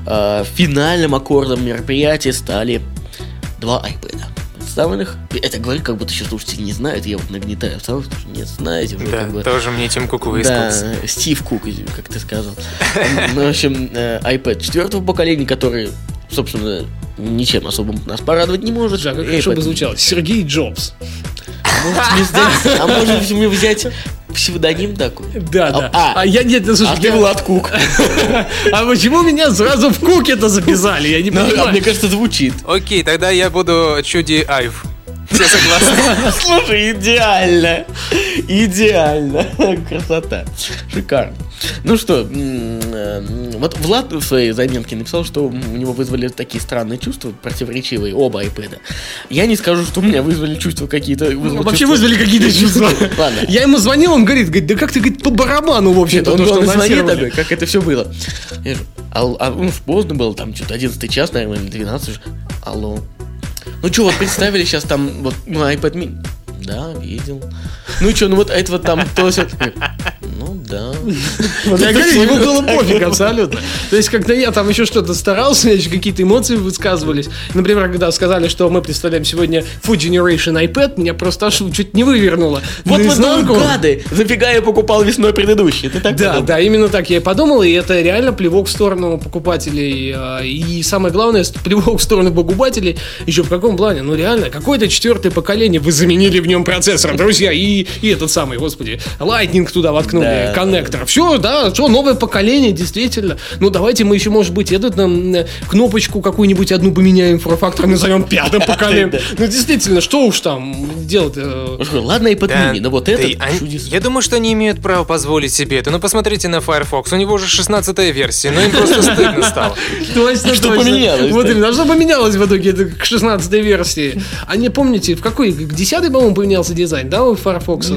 Э, Финальным аккордом мероприятия стали два iPad. Представленных. Это говорю, как будто еще слушатели не знают, я вот нагнетаю. Что нет, знаете уже Да, как бы. тоже мне Тим Кук Да, выискался. Стив Кук, как ты сказал. Ну, в общем, э, iPad четвертого поколения, который, собственно, ничем особым нас порадовать не может. Да, как хорошо бы звучало. Сергей Джобс. Может, мне сдать- А может мне взять псевдоним такой? Да, А- да. а. А, я нет, ну, слушай, А ты я- Влад Кук. А почему меня сразу в Куке-то записали? Я не Ну, а понимаю. мне кажется, звучит. Окей, тогда я буду Чуди Айв. Все согласны? Слушай, идеально. Идеально. Красота. Шикарно. Ну что, э, вот Влад в своей заметке написал, что у него вызвали такие странные чувства, противоречивые, оба iPad. Я не скажу, что у меня вызвали чувства какие-то. вызвало Вообще чувство- вызвали какие-то чувства. Ладно. Я ему звонил, он говорит, говорит, да как ты говорит, по барабану, в Нет, общем-то, он, что он звонит такой, как это все было. Я говорю, «Ал- а, ну, поздно было, там что-то 11 час, наверное, или 12 уже. Алло. Ну что, вот представили сейчас там вот ну, iPad mini. Да, видел. Ну что, ну вот этого там то всё. Ну да. Вот я говорю, ему было пофиг абсолютно. То есть, когда я там еще что-то старался, еще какие-то эмоции высказывались. Например, когда сказали, что мы представляем сегодня Food Generation iPad, меня просто аж чуть не вывернуло. Вот вы ну, гады! Зафига я покупал весной предыдущий. Ты так Да, да, именно так я и подумал, и это реально плевок в сторону покупателей. а, И самое главное, плевок в сторону покупателей еще в каком плане? Ну реально, какое-то четвертое поколение вы заменили в нем процессор, друзья, и, и этот самый, господи, Lightning туда воткнули, Да, коннектор. Все, да, что, новое поколение, действительно. Ну давайте мы еще, может быть, этот нам э, кнопочку какую-нибудь одну поменяем, форм-фактор назовем пятым поколением. Ну действительно, что уж там делать? э, Ладно, Да, mini, но вот и чудес. Я думаю, что они имеют право позволить себе это. Ну, посмотрите на Firefox. У него уже 16 версия, но им просто стыдно стало. Точно, Что поменялось, Вот. А что поменялось в итоге это к 16 версии? А не помните, в какой? К 10 по-моему, поменялся дизайн, да, у Firefox?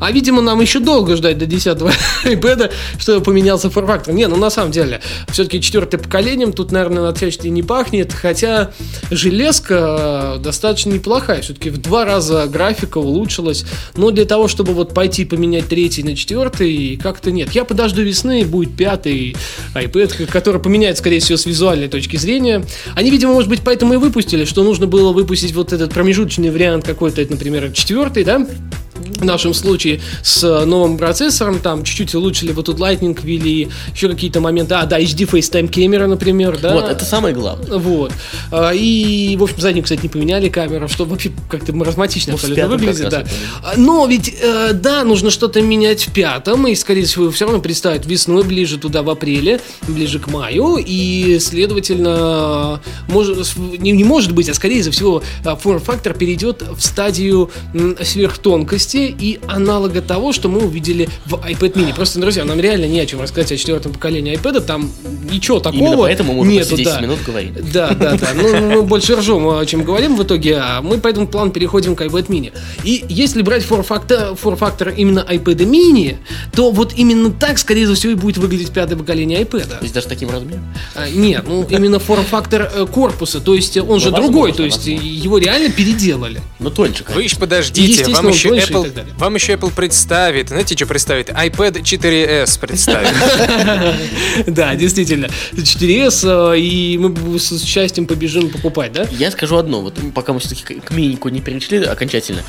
А, видимо, нам еще долго ждать до 10 iPad, что поменялся Firefox. Не, ну на самом деле, все-таки четвертое поколением, тут, наверное, на отчасти не пахнет, хотя железка э, достаточно неплохая. Все-таки в два раза графика улучшилась. Но для того, чтобы вот пойти поменять третий на четвертый, как-то нет. Я подожду весны, будет пятый iPad, который поменяется, скорее всего, с визуальной точки зрения. Они, видимо, может быть, поэтому и выпустили, что нужно было выпустить вот этот промежуточный вариант какой-то, например, четвертый, да? В нашем случае с э, новым процессором, там чуть-чуть улучшили, вот тут Lightning ввели, еще какие-то моменты, а, да, HD FaceTime камера, например, да. Вот, это самое главное. Вот. А, И, в общем, заднюю, кстати, не поменяли камеру, что вообще как-то маразматично Ну, абсолютно выглядит. Да. А, Но ведь, э, да, нужно что-то менять в пятом, и, скорее всего, все равно представят весной, ближе туда, в апреле, ближе к маю, и, следовательно, может, не, не может быть, а скорее всего, а, форм-фактор перейдет в стадию м, сверхтонкости и аналога того, что мы увидели в iPad mini. Просто, друзья, нам реально не о чем рассказать о четвертом поколении iPad, там ничего такого Именно поэтому можно нету, почти 10 да. минут говорить. Да, да, да. Ну, мы больше ржем, чем говорим в итоге, а мы по этому плану переходим к iPad mini. И если брать форм-фактор, форм-фактор именно iPad mini, то вот именно так, скорее всего, и будет выглядеть пятое поколение То iPad. есть даже таким размером. А, Нет, ну именно форм-фактор э, корпуса, то есть он же возможно, другой, то есть возможно. его реально переделали. Но тоньше, Вы конечно. еще подождите, Естественно, вам еще, и Apple, так далее. вам еще Apple представит. Знаете, что представит? iPad 4s представит. Да, действительно. 4S, э, и мы с счастьем побежим покупать, да? Я скажу одно, вот пока мы все-таки к минику не перешли окончательно.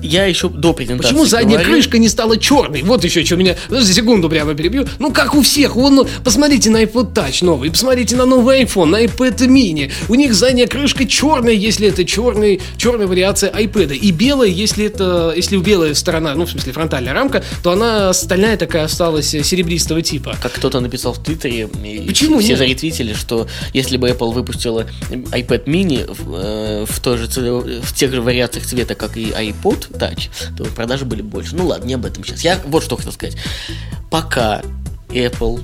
Я еще до презентации Почему задняя крышка не стала черной? Вот еще что меня... Подожди секунду прямо перебью. Ну, как у всех. Вон, ну, посмотрите на iPod Touch новый, посмотрите на новый iPhone, на iPad mini. У них задняя крышка черная, если это черный, черная вариация iPad. И белая, если это... Если белая сторона, ну, в смысле, фронтальная рамка, то она стальная такая осталась э, серебристого типа. Как кто-то написал в Твиттере, Почему все нет? заретвитили, что если бы Apple выпустила iPad mini в, э, в, той же, в тех же вариациях цвета, как и iPod Touch, то продажи были больше. Ну ладно, не об этом сейчас. Я вот что хотел сказать. Пока Apple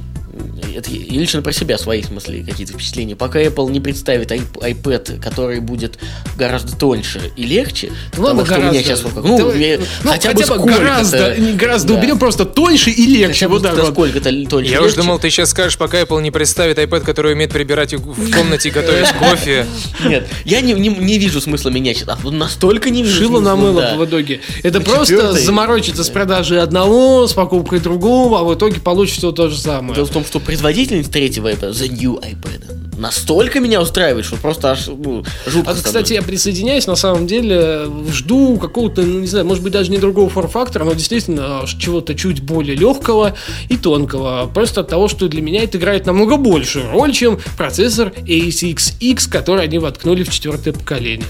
это я лично про себя свои смысле какие-то впечатления. Пока Apple не представит iP- iPad, который будет гораздо тоньше и легче, Ну, ладно, потому что у меня гораздо. сейчас в руках, ну, Давай, я- ну, хотя, бы сколько-то, гораздо, не гораздо да. уберем, просто тоньше и легче. Хотя бы Вот так вот. сколько-то тоньше Я уж легче. думал, ты сейчас скажешь, пока Apple не представит iPad, который умеет прибирать в комнате и готовить кофе. Нет, я не, не, не вижу смысла менять. А вот настолько не вижу Шило смысла, на мыло да. в итоге. Это просто заморочиться с продажей одного, с покупкой другого, а в итоге получится то же самое. Дело в том, что производительность третьего iPad, The New iPad, настолько меня устраивает, что просто аж ну, жутко А, кстати, я присоединяюсь, на самом деле, жду какого-то, ну, не знаю, может быть, даже не другого форм-фактора, но действительно аж чего-то чуть более легкого и тонкого. Просто от того, что для меня это играет намного большую роль, чем процессор ACX, который они воткнули в четвертое поколение.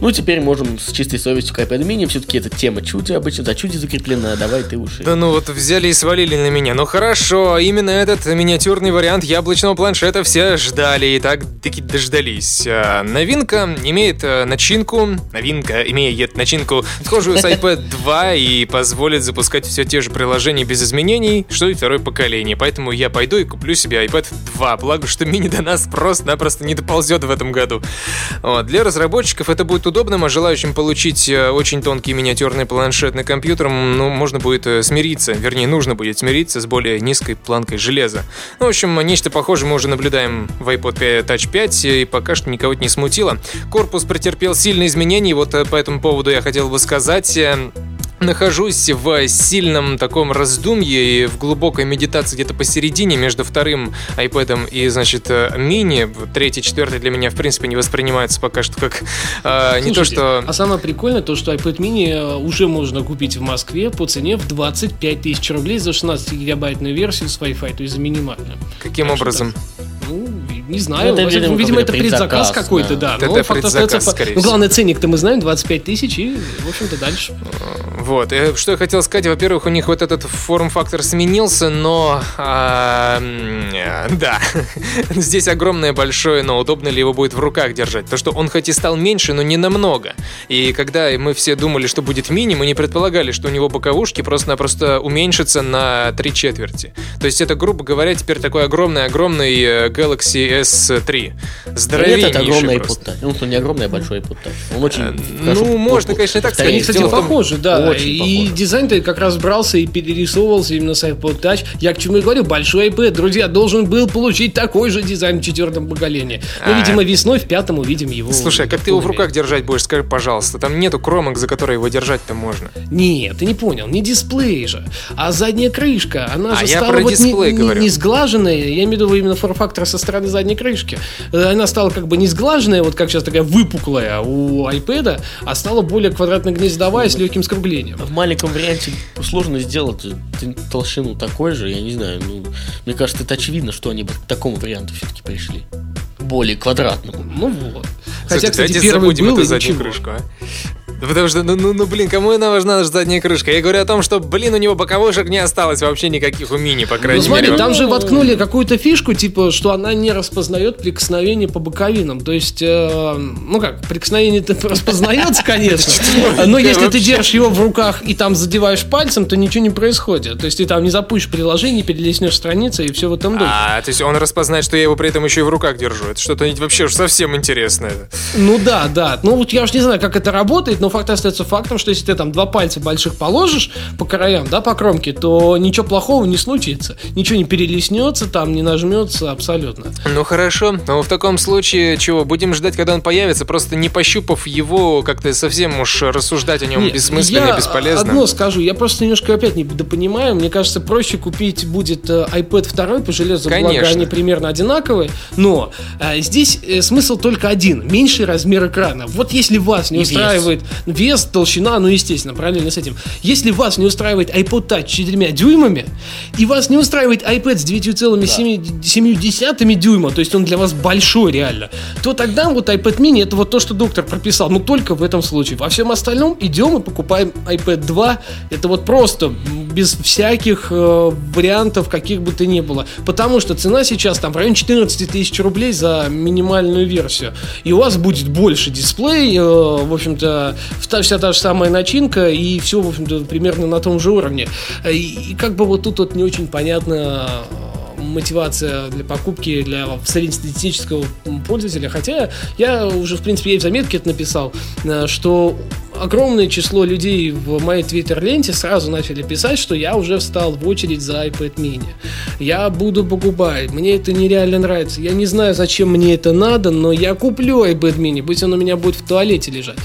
Ну, теперь можем с чистой совестью к iPad mini, все-таки эта тема чути обычно, за чути закреплена, давай ты уши. Да ну вот взяли и свалили на меня. Ну хорошо, именно этот миниатюрный вариант яблочного планшета все ждали и так таки дождались. А, Новинка имеет э, начинку, новинка имеет начинку, схожую с iPad 2 и позволит запускать все те же приложения без изменений, что и второе поколение. Поэтому я пойду и куплю себе iPad 2, благо что мини до нас просто-напросто не доползет в этом году. Вот. Для разработчиков это будет удобным, а желающим получить э, очень тонкий миниатюрный планшетный компьютер, м, ну, можно будет э, смириться, вернее, нужно будет смириться с более низкой планкой железа. Ну, в общем, нечто похожее мы уже наблюдаем в iPod 5 Touch 5, и пока что никого это не смутило. Корпус претерпел сильные изменения, вот э, по этому поводу я хотел бы сказать... Нахожусь в сильном таком раздумье и в глубокой медитации где-то посередине между вторым iPad и, значит, э, мини. Третий, четвертый для меня, в принципе, не воспринимается пока что как э, не то, Слушайте, что... А самое прикольное то, что iPad mini э, уже можно купить в Москве по цене в 25 тысяч рублей за 16-гигабайтную версию с Wi-Fi, то есть за минимальную. Каким так что образом? Ну, не знаю. Ну, это, Возможно, видимо, видимо, это предзаказ предзаказ, какой-то, да. да. Это Но факт предзаказ, остается... скорее Ну, главное, ценник-то мы знаем, 25 тысяч, и, в общем-то, дальше. Вот. Э, Что я хотел сказать, во-первых, у них вот этот форм-фактор сменился, но... а, э, да. Здесь огромное большое, но удобно ли его будет в руках держать? То, что он хоть и стал меньше, но не намного. И когда мы все думали, что будет мини, мы не предполагали, что у него боковушки просто-напросто уменьшатся на три четверти. То есть это, грубо говоря, теперь такой огромный-огромный э, Galaxy S3. Нет, Здоровеннейший это огромный просто. iPod Touch. Ну, он не огромный, а большой iPod Touch. Он очень Э, ну, можно, конечно, и так повторяет. Они, кстати, похожи, да. И дизайн-то как раз брался и перерисовывался именно с iPod Touch. Я к чему и говорю, большой iPad, друзья, должен был получить такой же дизайн в четвертом поколении. Но, А. видимо, весной в пятом увидим его. Слушай, а как ты его в руках держать будешь, скажи, пожалуйста. Там нету кромок, за которые его держать-то можно. Нет, ты не понял, не дисплей же, а задняя крышка. Она А же стала вот не сглаженная. Я имею в виду именно форм-фактор со стороны задней крышки. Э, Она стала как бы не сглаженная, вот как сейчас такая выпуклая у iPad, а стала более квадратно-гнездовая с легким скруглением. В маленьком варианте сложно сделать ты толщину такой же, я не знаю. Ну, мне кажется, это очевидно, что они бы к такому варианту все-таки пришли. Более квадратному. Ну вот. Хотя, Слушайте, кстати, первый забудем был эту и заднюю ничего. крышку, а. Потому что, ну, ну, ну, блин, кому она важна задняя крышка? Я говорю о том, что, блин, у него боковушек не осталось вообще никаких у мини, по Ну крайней смотри, мере. там же воткнули какую-то фишку, типа, что она не распознает прикосновение по боковинам. То есть, э, ну как, прикосновение-то распознается, конечно. Но если ты держишь его в руках и там задеваешь пальцем, то ничего не происходит. То есть ты там не запустишь приложение, перелистнешь страницы и все в этом духе. А, то есть он распознает, что я его при этом еще и в руках держу. Это что-то вообще уж совсем интересное. Ну да, да. Ну вот я уж не знаю, как это работает, но факт остается фактом, что если ты там два пальца больших положишь по краям, да, по кромке, то ничего плохого не случится. Ничего не перелеснется, там не нажмется абсолютно. Ну хорошо, но в таком случае, чего, будем ждать, когда он появится, просто не пощупав его, как-то совсем уж рассуждать о нем Не, бессмысленно я бесполезно. одно скажу, я просто немножко опять недопонимаю. Мне кажется, проще купить будет э, iPad 2 по железу, благо Конечно. они примерно одинаковые. Но э, здесь э, смысл только один. Меньший размер экрана. Вот если вас не И устраивает Вес, толщина, ну, естественно, параллельно с этим. Если вас не устраивает iPod Touch 4 дюймами, и вас не устраивает iPad с 9,7 дюйма, то есть он для вас большой реально, то тогда вот iPad mini это вот то, что доктор прописал, но только в этом случае. Во всем остальном идем и покупаем iPad 2, это вот просто без всяких э, вариантов, каких бы то ни было. Потому что цена сейчас там в районе 14 тысяч рублей за минимальную версию. И у вас будет больше дисплей, э, в общем-то, вся та же самая начинка, и все, в общем-то, примерно на том же уровне. И, и как бы вот тут вот не очень понятно мотивация для покупки для среднестатистического пользователя. Хотя я уже, в принципе, и в заметке это написал, э, что огромное число людей в моей твиттер-ленте сразу начали писать, что я уже встал в очередь за iPad mini. Я буду покупать, мне это нереально нравится. Я не знаю, зачем мне это надо, но я куплю iPad mini, пусть он у меня будет в туалете лежать.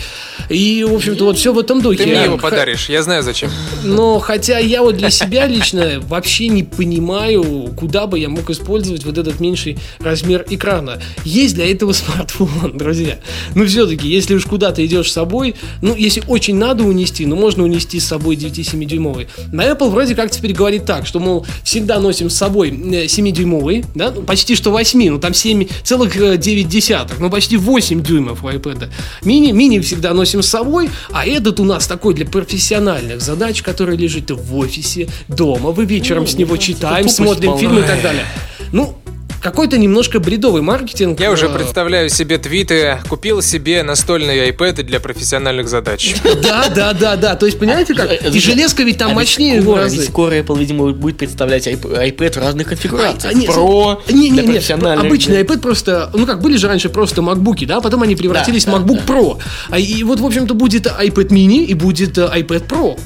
И, в общем-то, вот все в этом духе. Ты мне его подаришь, я знаю зачем. Но хотя я вот для себя лично вообще не понимаю, куда бы я мог использовать вот этот меньший размер экрана. Есть для этого смартфон, друзья. Но все-таки, если уж куда то идешь с собой, ну, если очень надо унести, ну, можно унести с собой 9,7-дюймовый. На Apple вроде как теперь говорит так, что, мол, всегда носим с собой 7-дюймовый, э, да, ну, почти что 8, ну, там 7 целых 9 э, десятых, ну, почти 8 дюймов у iPad. Мини, мини всегда носим с собой, а этот у нас такой для профессиональных задач, который лежит в офисе, дома, вы вечером ну, с него читаем, смотрим фильмы и так далее. Ну, какой-то немножко бредовый маркетинг. Я уже э, представляю себе твиты. Купил себе настольный iPad для профессиональных задач. Да, да, да, да. То есть, понимаете как? И железка ведь там а мощнее в разы. Скоро Apple, видимо, будет представлять iPad в разных конфигурациях. Pro, не, не, не, обычный iPad просто, ну как, были же раньше просто MacBook, да, потом они превратились в MacBook Pro. А И вот, в общем-то, будет iPad mini и будет э, iPad Pro.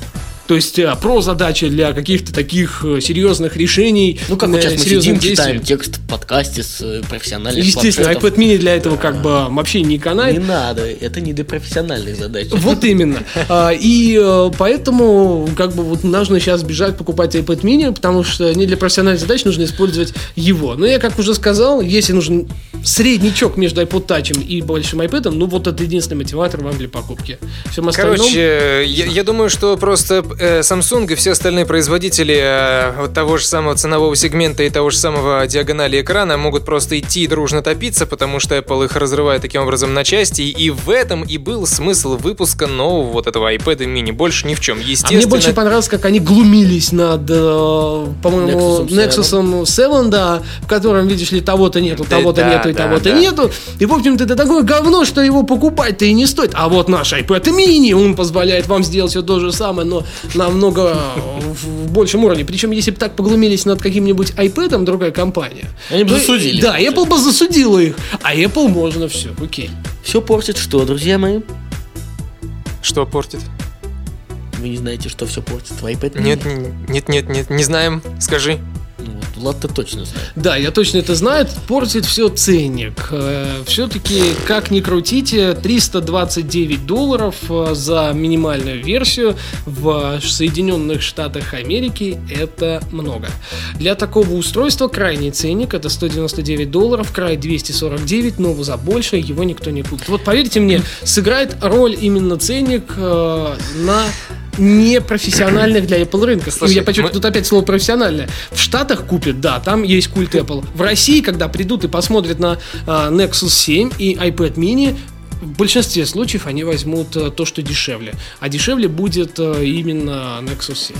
То есть а, про задачи для каких-то таких э, серьезных решений. Ну, как вот сейчас мы сидим, действий. читаем текст в подкасте с э, профессиональным Естественно, iPad mini для этого как бы вообще не канает. Не надо, это не для профессиональных задач. Вот именно. А, и поэтому как бы вот нужно сейчас бежать покупать iPad mini, потому что не для профессиональных задач нужно использовать его. Но я, как уже сказал, если нужен среднячок между iPod Touch и большим iPad, ну вот это единственный мотиватор вам для покупки. Всем остальном... Короче, я, я думаю, что просто э, Samsung и все остальные производители э, вот того же самого ценового сегмента и того же самого диагонали экрана могут просто идти и дружно топиться, потому что Apple их разрывает таким образом на части, и в этом и был смысл выпуска нового вот этого iPad mini. Больше ни в чем. Естественно... А мне больше понравилось, как они глумились над, э, по-моему, Nexus 7. 7, да, в котором, видишь ли, того-то нету, того-то да, нету и да, того-то да. нету. И, в общем-то, это такое говно, что его покупать-то и не стоит. А вот наш iPad mini, он позволяет вам сделать все то же самое, но намного в большем уровне. Причем, если бы так поглумились над каким-нибудь iPad, другая компания. Они бы засудили. Да, Apple бы засудила их. А Apple можно все, окей. Все портит что, друзья мои? Что портит? Вы не знаете, что все портит? Твой iPad? Нет, нет, нет, нет, не знаем. Скажи. Влад-то точно знает. Да, я точно это знаю. Портит все ценник. Э, Все-таки, как ни крутите, 329 долларов э, за минимальную версию в Соединенных Штатах Америки это много. Для такого устройства крайний ценник это 199 долларов, край 249, но за больше его никто не купит. Вот поверьте мне, сыграет роль именно ценник э, на не профессиональных для Apple рынка. Слушай, я подчеркну, мы... тут опять слово профессиональное. В Штатах купят, да, там есть культ Apple. В России, когда придут и посмотрят на uh, Nexus 7 и iPad mini, в большинстве случаев они возьмут uh, то, что дешевле. А дешевле будет uh, именно Nexus 7.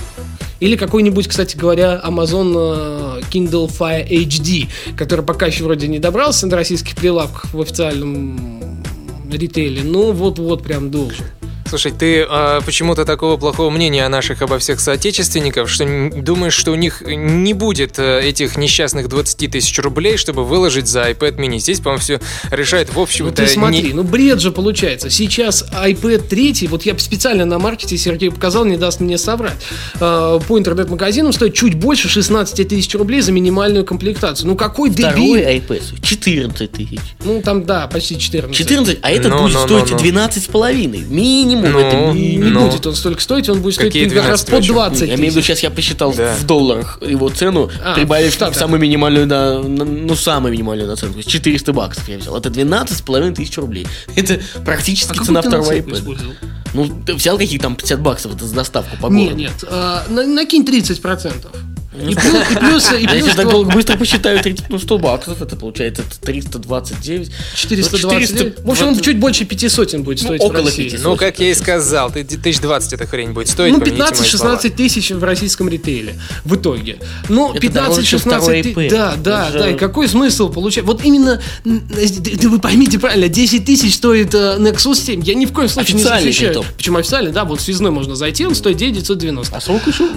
Или какой-нибудь, кстати говоря, Amazon Kindle Fire HD, который пока еще вроде не добрался до российских прилавков в официальном ритейле, но вот-вот прям должен. Слушай, ты э, почему-то такого плохого мнения о наших обо всех соотечественников, что думаешь, что у них не будет э, этих несчастных 20 тысяч рублей, чтобы выложить за iPad mini. Здесь, по-моему, все решает в общем-то... Ну ты смотри, не... ну бред же получается. Сейчас iPad 3, вот я специально на маркете Сергей показал, не даст мне соврать. Э, по интернет-магазинам стоит чуть больше 16 тысяч рублей за минимальную комплектацию. Ну какой Второй iPad 14 тысяч. Ну там, да, почти 14. 14, а этот no, будет no, стоить no, no. 12,5. Минимум ну, это не, не ну, будет он столько стоить, он будет стоить как раз по 20 Я имею в виду, сейчас я посчитал да. в долларах его цену, а, прибавив самую минимальную, на, ну, самую минимальную наценку. 400 баксов я взял. Это 12,5 тысяч рублей. Это практически а цена второго iPad. Ну, ты взял какие там 50 баксов это за доставку по Нет, городу? нет, а, на- накинь 30%. И плюс, и плюс, и А плюс если так долго быстро посчитаю, 30, ну 100 баксов, это получается это 329. 420. В общем, он чуть больше 500 будет Ну, стоить около в России. 500. Ну, как я и сказал, ты 1020 эта хрень будет стоить, Ну, помяните мои слова. 15-16 тысяч в российском ритейле в итоге. Ну, Это дороже, чем второй 15-16 iPad. тысяч. Да, да, да. И какой смысл получать? Вот именно, да вы поймите правильно, 10 тысяч стоит э, Nexus 7. Я ни в коем случае не защищаю. Почему официально? Да, вот связной можно зайти, он стоит 990. А сколько еще?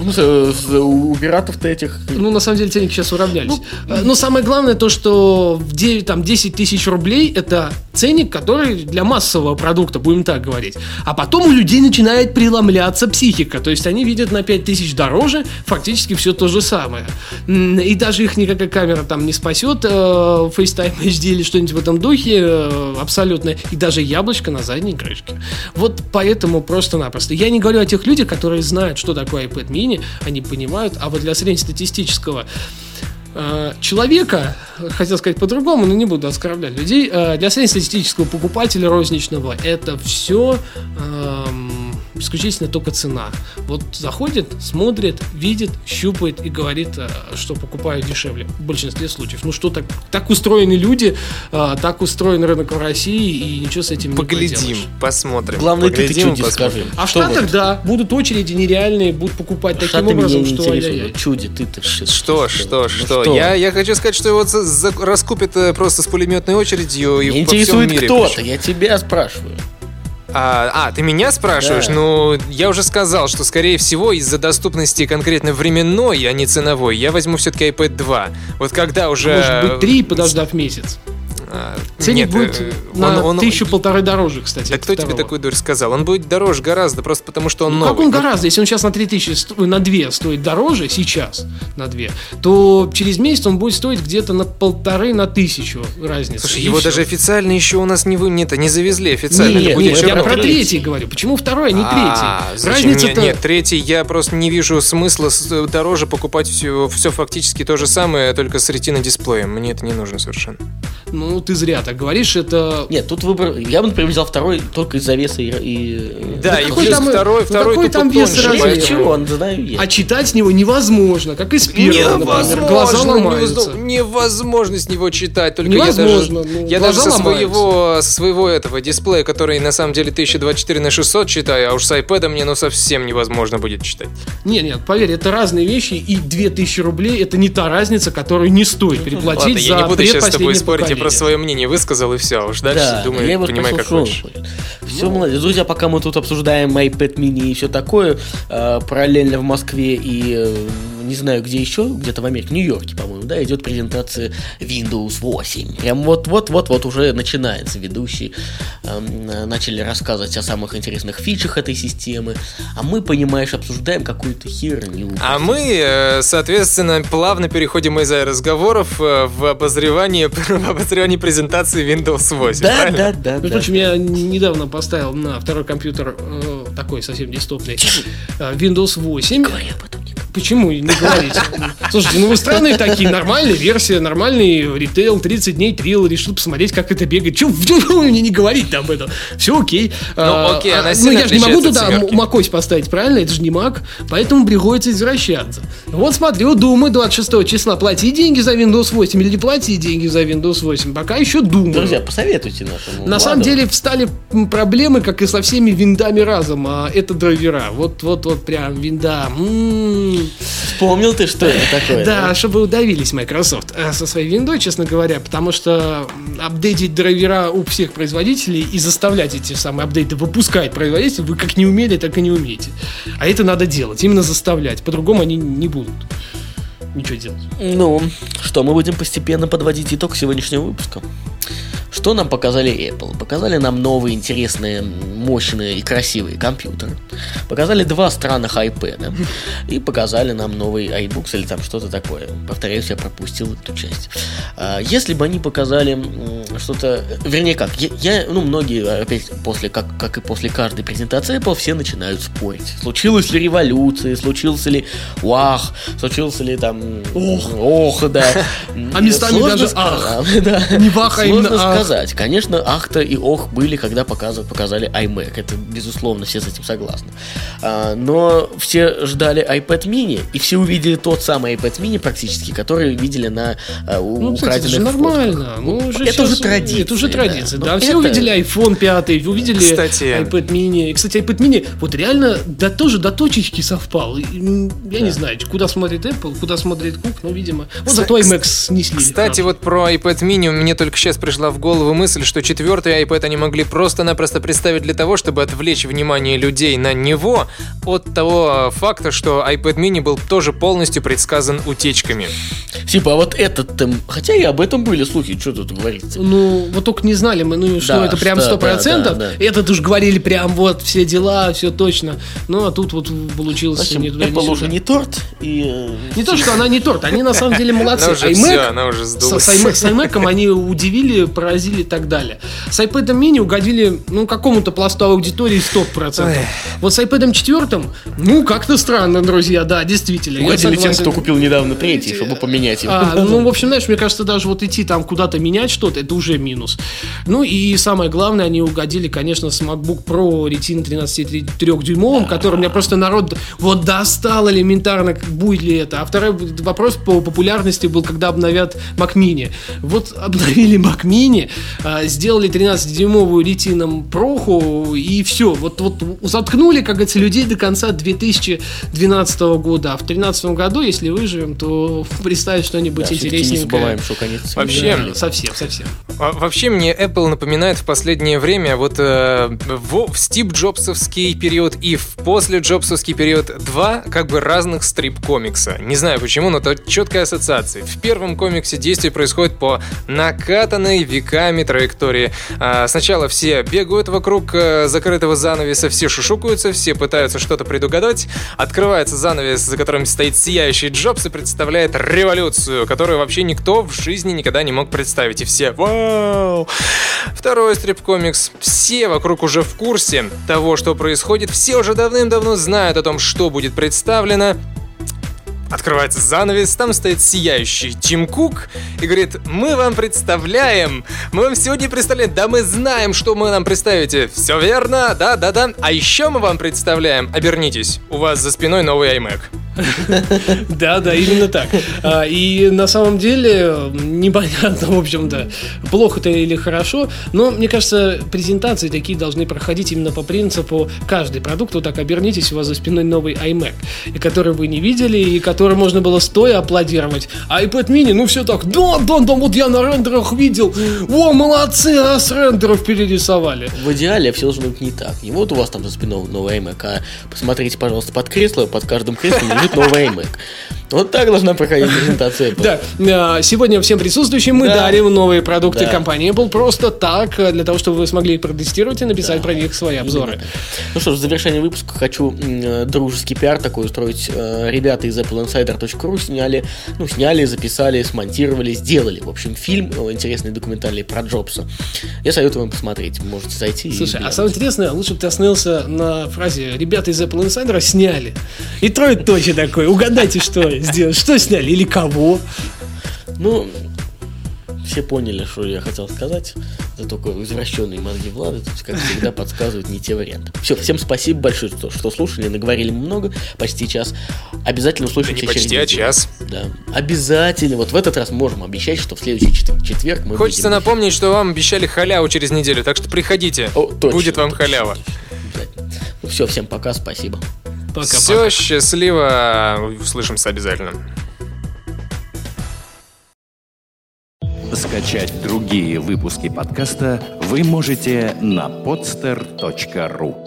Ну, у пиратов-то этих... Ну, на самом деле, ценники сейчас уравнялись. Ну, Э, Но самое главное то, что в 9, там, 10 тысяч рублей это ценник, который для массового продукта, будем так говорить. А потом у людей начинает преломляться психика. То есть они видят на 5 тысяч дороже фактически все то же самое. И даже их никакая камера там не спасет, э, FaceTime HD или что-нибудь в этом духе э, абсолютно. И даже яблочко на задней крышке. Вот поэтому просто-напросто. Я не говорю о тех людях, которые знают, что такое iPad mini, они понимают, а вот для среднестатистического э, человека, хотел сказать по-другому, но не буду оскорблять людей, э, для среднестатистического покупателя розничного это все исключительно только цена. Вот заходит, смотрит, видит, щупает и говорит, э, что покупаю дешевле в большинстве случаев. Ну что, так, так устроены люди, э, так устроен рынок в России, и ничего с этим не Поглядим, поделаешь. посмотрим. Главное, ты, ты Поглядим, чуди скажи. А в Что Штатах, вот? да, будут очереди нереальные, будут покупать таким Штаты меня образом, не что ай-яй-яй. Чуди, ты-то Что, что, Ну что? Я, я хочу сказать, что его за- за- раскупят э, просто с пулеметной очередью и интересует мире. кто-то, я тебя спрашиваю. А, а, ты меня спрашиваешь? Да. Ну, я уже сказал, что, скорее всего, из-за доступности конкретно временной, а не ценовой, я возьму все-таки iPad 2. Вот когда уже... Может быть, три, подождав месяц. А, Ценник нет, будет э, на он- он- тысячу-полторы дороже, кстати. Да кто тебе второго. такую дурь сказал? Он будет дороже гораздо, просто потому что он Ну, новый. как он гораздо, если он сейчас на 3000, сто- на 2 стоит дороже, сейчас на 2, то через месяц он будет стоить где-то на полторы, на тысячу разница. Слушай, его всё. даже официально еще у нас не, вы, нет, не завезли официально. Нет, нет, я про третий. говорю. Почему второй, а не А, третий? Разница-то... нет, третий, я просто не вижу смысла э, дороже покупать все, все фактически то же самое, только с ретино-дисплеем. Мне это не нужно совершенно. Ну, ты зря так говоришь, это... Нет, тут выбор. Я бы, например, взял второй только из-за веса и. и- Да, Да и какой плюс там- второй, ну второй какой там вес поэтому- Чего, он знаю я. А читать с него невозможно, как из первого, например. Глаза ломаются. невозможно, с него читать. Только я Невозможно, даже, ну, я даже со своего, своего этого дисплея, который на самом деле 1024 на 600 читаю, а уж с iPad мне ну совсем невозможно будет читать. Нет, нет, поверь, это разные вещи, и 2000 рублей это не та разница, которую не стоит переплатить Ладно, за я не буду сейчас с тобой спорить, я просто свое мнение высказал и все. Уж дальше Да, думай, я понимай, как хочешь. Все, молодец. Друзья, пока мы тут обсуждаем iPad mini и все такое, э, параллельно в Москве и э, не знаю где еще, где-то в Америке, в Нью-Йорке, по-моему, да, идет презентация Windows 8. Прям вот-вот-вот-вот уже начинается. Ведущие эм, э, начали рассказывать о самых интересных фичах этой системы, а мы, понимаешь, обсуждаем какую-то херню. А мы, э, соответственно, плавно переходим из разговоров э, в обозревание, в обозревание презентации Windows 8. да, правильно? да, да, Между да. прочим, я недавно поставил на второй компьютер э, такой совсем дистопный э, Windows 8. Говори об этом Почему не говорите? Слушайте, ну вы странные такие, нормальная версия, нормальный ритейл, 30 дней трил, решил посмотреть, как это бегает. Чего вы мне не говорите об этом? Все окей. А, окей, а, она Ну я же не могу туда семерки. м- macOS поставить, правильно? Это же не Mac, поэтому приходится извращаться. Вот смотрю, думаю, 26 числа плати деньги за Windows 8 или не плати деньги за Windows 8. Пока еще думаю. Друзья, посоветуйте нашему На самом деле встали проблемы, как и со всеми виндами разом, а это драйвера. Вот, вот, вот прям винда. М. Вспомнил ты, что это такое? Да, чтобы удавились Microsoft э, со своей виндой, честно говоря, потому что апдейтить драйвера у всех производителей и заставлять эти самые апдейты выпускать производитель, вы как не умели, так и не умеете. А это надо делать, именно заставлять. По-другому они не будут ничего делать. Ну, что, мы будем постепенно подводить итог сегодняшнего выпуска. Что нам показали Apple? Показали нам новые, интересные, мощные и красивые компьютеры. Показали два странных iPad. И показали нам новый iBooks или там что-то такое. Повторяюсь, я пропустил эту часть. А, Если бы они показали что-то... Вернее, как, я, ну, многие, опять, после, как, как и после каждой презентации Apple, все начинают спорить. Случилась ли революция, случился ли вах, случился ли там... Ох, ох, да. А местами даже ах. Не вах, а именно ах. Сказать. Конечно, ахта и ох были, когда показывали, показали iMac. Это, безусловно, все с этим согласны. А, но все ждали iPad mini, и все увидели тот самый iPad mini практически, который видели на а, Ну, кстати, это украденных же нормально. фотках. Ну, уже это уже традиция. Это уже традиция, да. Но Все это- увидели iPhone 5, увидели Кстати. iPad mini. Кстати, iPad mini вот реально да, тоже до точечки совпал. Я не знаю, куда смотрит Apple, куда смотрит Cook, но, видимо... Вот зато iMac снесли. Кстати, вот про iPad mini мне только сейчас пришла в голову мысль, что четвертый iPad они могли просто-напросто представить для того, чтобы отвлечь внимание людей на него от того э, факта, что iPad mini был тоже полностью предсказан утечками. Типа, а вот этот там... Хотя и об этом были слухи, что тут говорится. Ну, вот только не знали мы, ну, что Да, это прям сто процентов. да, да, да. Этот уж говорили прям вот все дела, все точно. Ну, а тут вот получилось В общем, ни туда, Apple сюда. уже не торт, и... э, Не то, что она не торт, они на самом деле молодцы. Она уже iMac, все, она уже с, сдулась. с iMac, с iMac они удивили, поразили и так далее. С iPad mini угодили, ну, какому-то пласту аудитории 100%. Вот с iPad 4, ну, как-то странно, друзья, да, действительно. Угодили тем, кто купил недавно третий, чтобы поменять его. А, ну, в общем, знаешь, мне кажется, даже вот идти там куда-то менять что-то, это уже минус. Ну и самое главное, они угодили, конечно, с MacBook Pro Retina 13,3-дюймовым, который меня просто народ вот достал элементарно, будет ли это. А второй вопрос по популярности был, когда обновят Mac Mini. Вот обновили Mac Mini, а, сделали 13-дюймовую Retina Pro, и все. Вот, вот заткнули, как говорится, людей до конца 2012 года. А в 2013 году, если выживем, то представить что-нибудь Да, всё-таки не интересненькое. забываем, что конец. Вообще, Да, совсем, совсем. А, Вообще мне Apple напоминает в последнее время вот э, в, в Стив Джобсовский период и в после Джобсовский период два как бы разных стрип-комикса. Не знаю почему, но это четкая ассоциация. В первом комиксе действие происходит по накатанной веками траектории. А, сначала все бегают вокруг э, закрытого занавеса, все шушукаются, все пытаются что-то предугадать. Открывается занавес, за которым стоит сияющий Джобс и представляет революцию, которую вообще никто в жизни никогда не мог представить. И все «Вау!». Второй стрип-комикс. Все вокруг уже в курсе того, что происходит. Все уже давным-давно знают о том, что будет представлено. Открывается занавес, там стоит сияющий Тим Кук и говорит, мы вам представляем, мы вам сегодня представляем, да мы знаем, что вы нам представите. Все верно, да-да-да. А еще мы вам представляем, обернитесь, у вас за спиной новый iMac. Да, да, именно так. А, И на самом деле непонятно, в общем-то, плохо это или хорошо, но мне кажется, презентации такие должны проходить именно по принципу каждый продукт, вот так обернитесь, у вас за спиной новый iMac, который вы не видели, и который можно было стоя аплодировать. А iPad mini, ну все так, да, да, да, вот я на рендерах видел, о, молодцы, а с рендеров перерисовали. В идеале все должно быть не так. И вот у вас там за спиной новый iMac, а посмотрите, пожалуйста, под кресло, под каждым креслом лежит новый iMac. Вот так должна проходить презентация Apple. Да, а, сегодня всем присутствующим мы Да. дарим новые продукты Да. компании Apple просто так, э, для того, чтобы вы смогли их протестировать и написать про них свои обзоры. Ну что ж, в завершение выпуска хочу э, дружеский пиар такой устроить. Э, Ребята из appleinsider.ru сняли, ну, сняли, записали, смонтировали, сделали, в общем, фильм интересный, документальный про Джобса. Я советую вам посмотреть. Можете зайти Слушай, а самое интересное, лучше бы ты остановился на фразе «Ребята из Apple Insider сняли». И трое точно такой. Угадайте, что сделали. Что сняли или кого. Ну, все поняли, что я хотел сказать. За только извращенные мозги Влада, тут, как всегда, подсказывают не те варианты. Все, всем спасибо большое, что, что слушали. Наговорили много, почти час. Обязательно Да услышимся не почти, через а неделю. час. Да. Обязательно. Вот в этот раз можем обещать, что в следующий чет- четверг мы Хочется выйдем. напомнить, что вам обещали халяву через неделю, так что приходите, О, точно, будет вам точно, халява. точно. Ну все, всем пока, спасибо. Пока-пока. Все, счастливо, услышимся обязательно. Скачать другие выпуски подкаста вы можете на podster.ru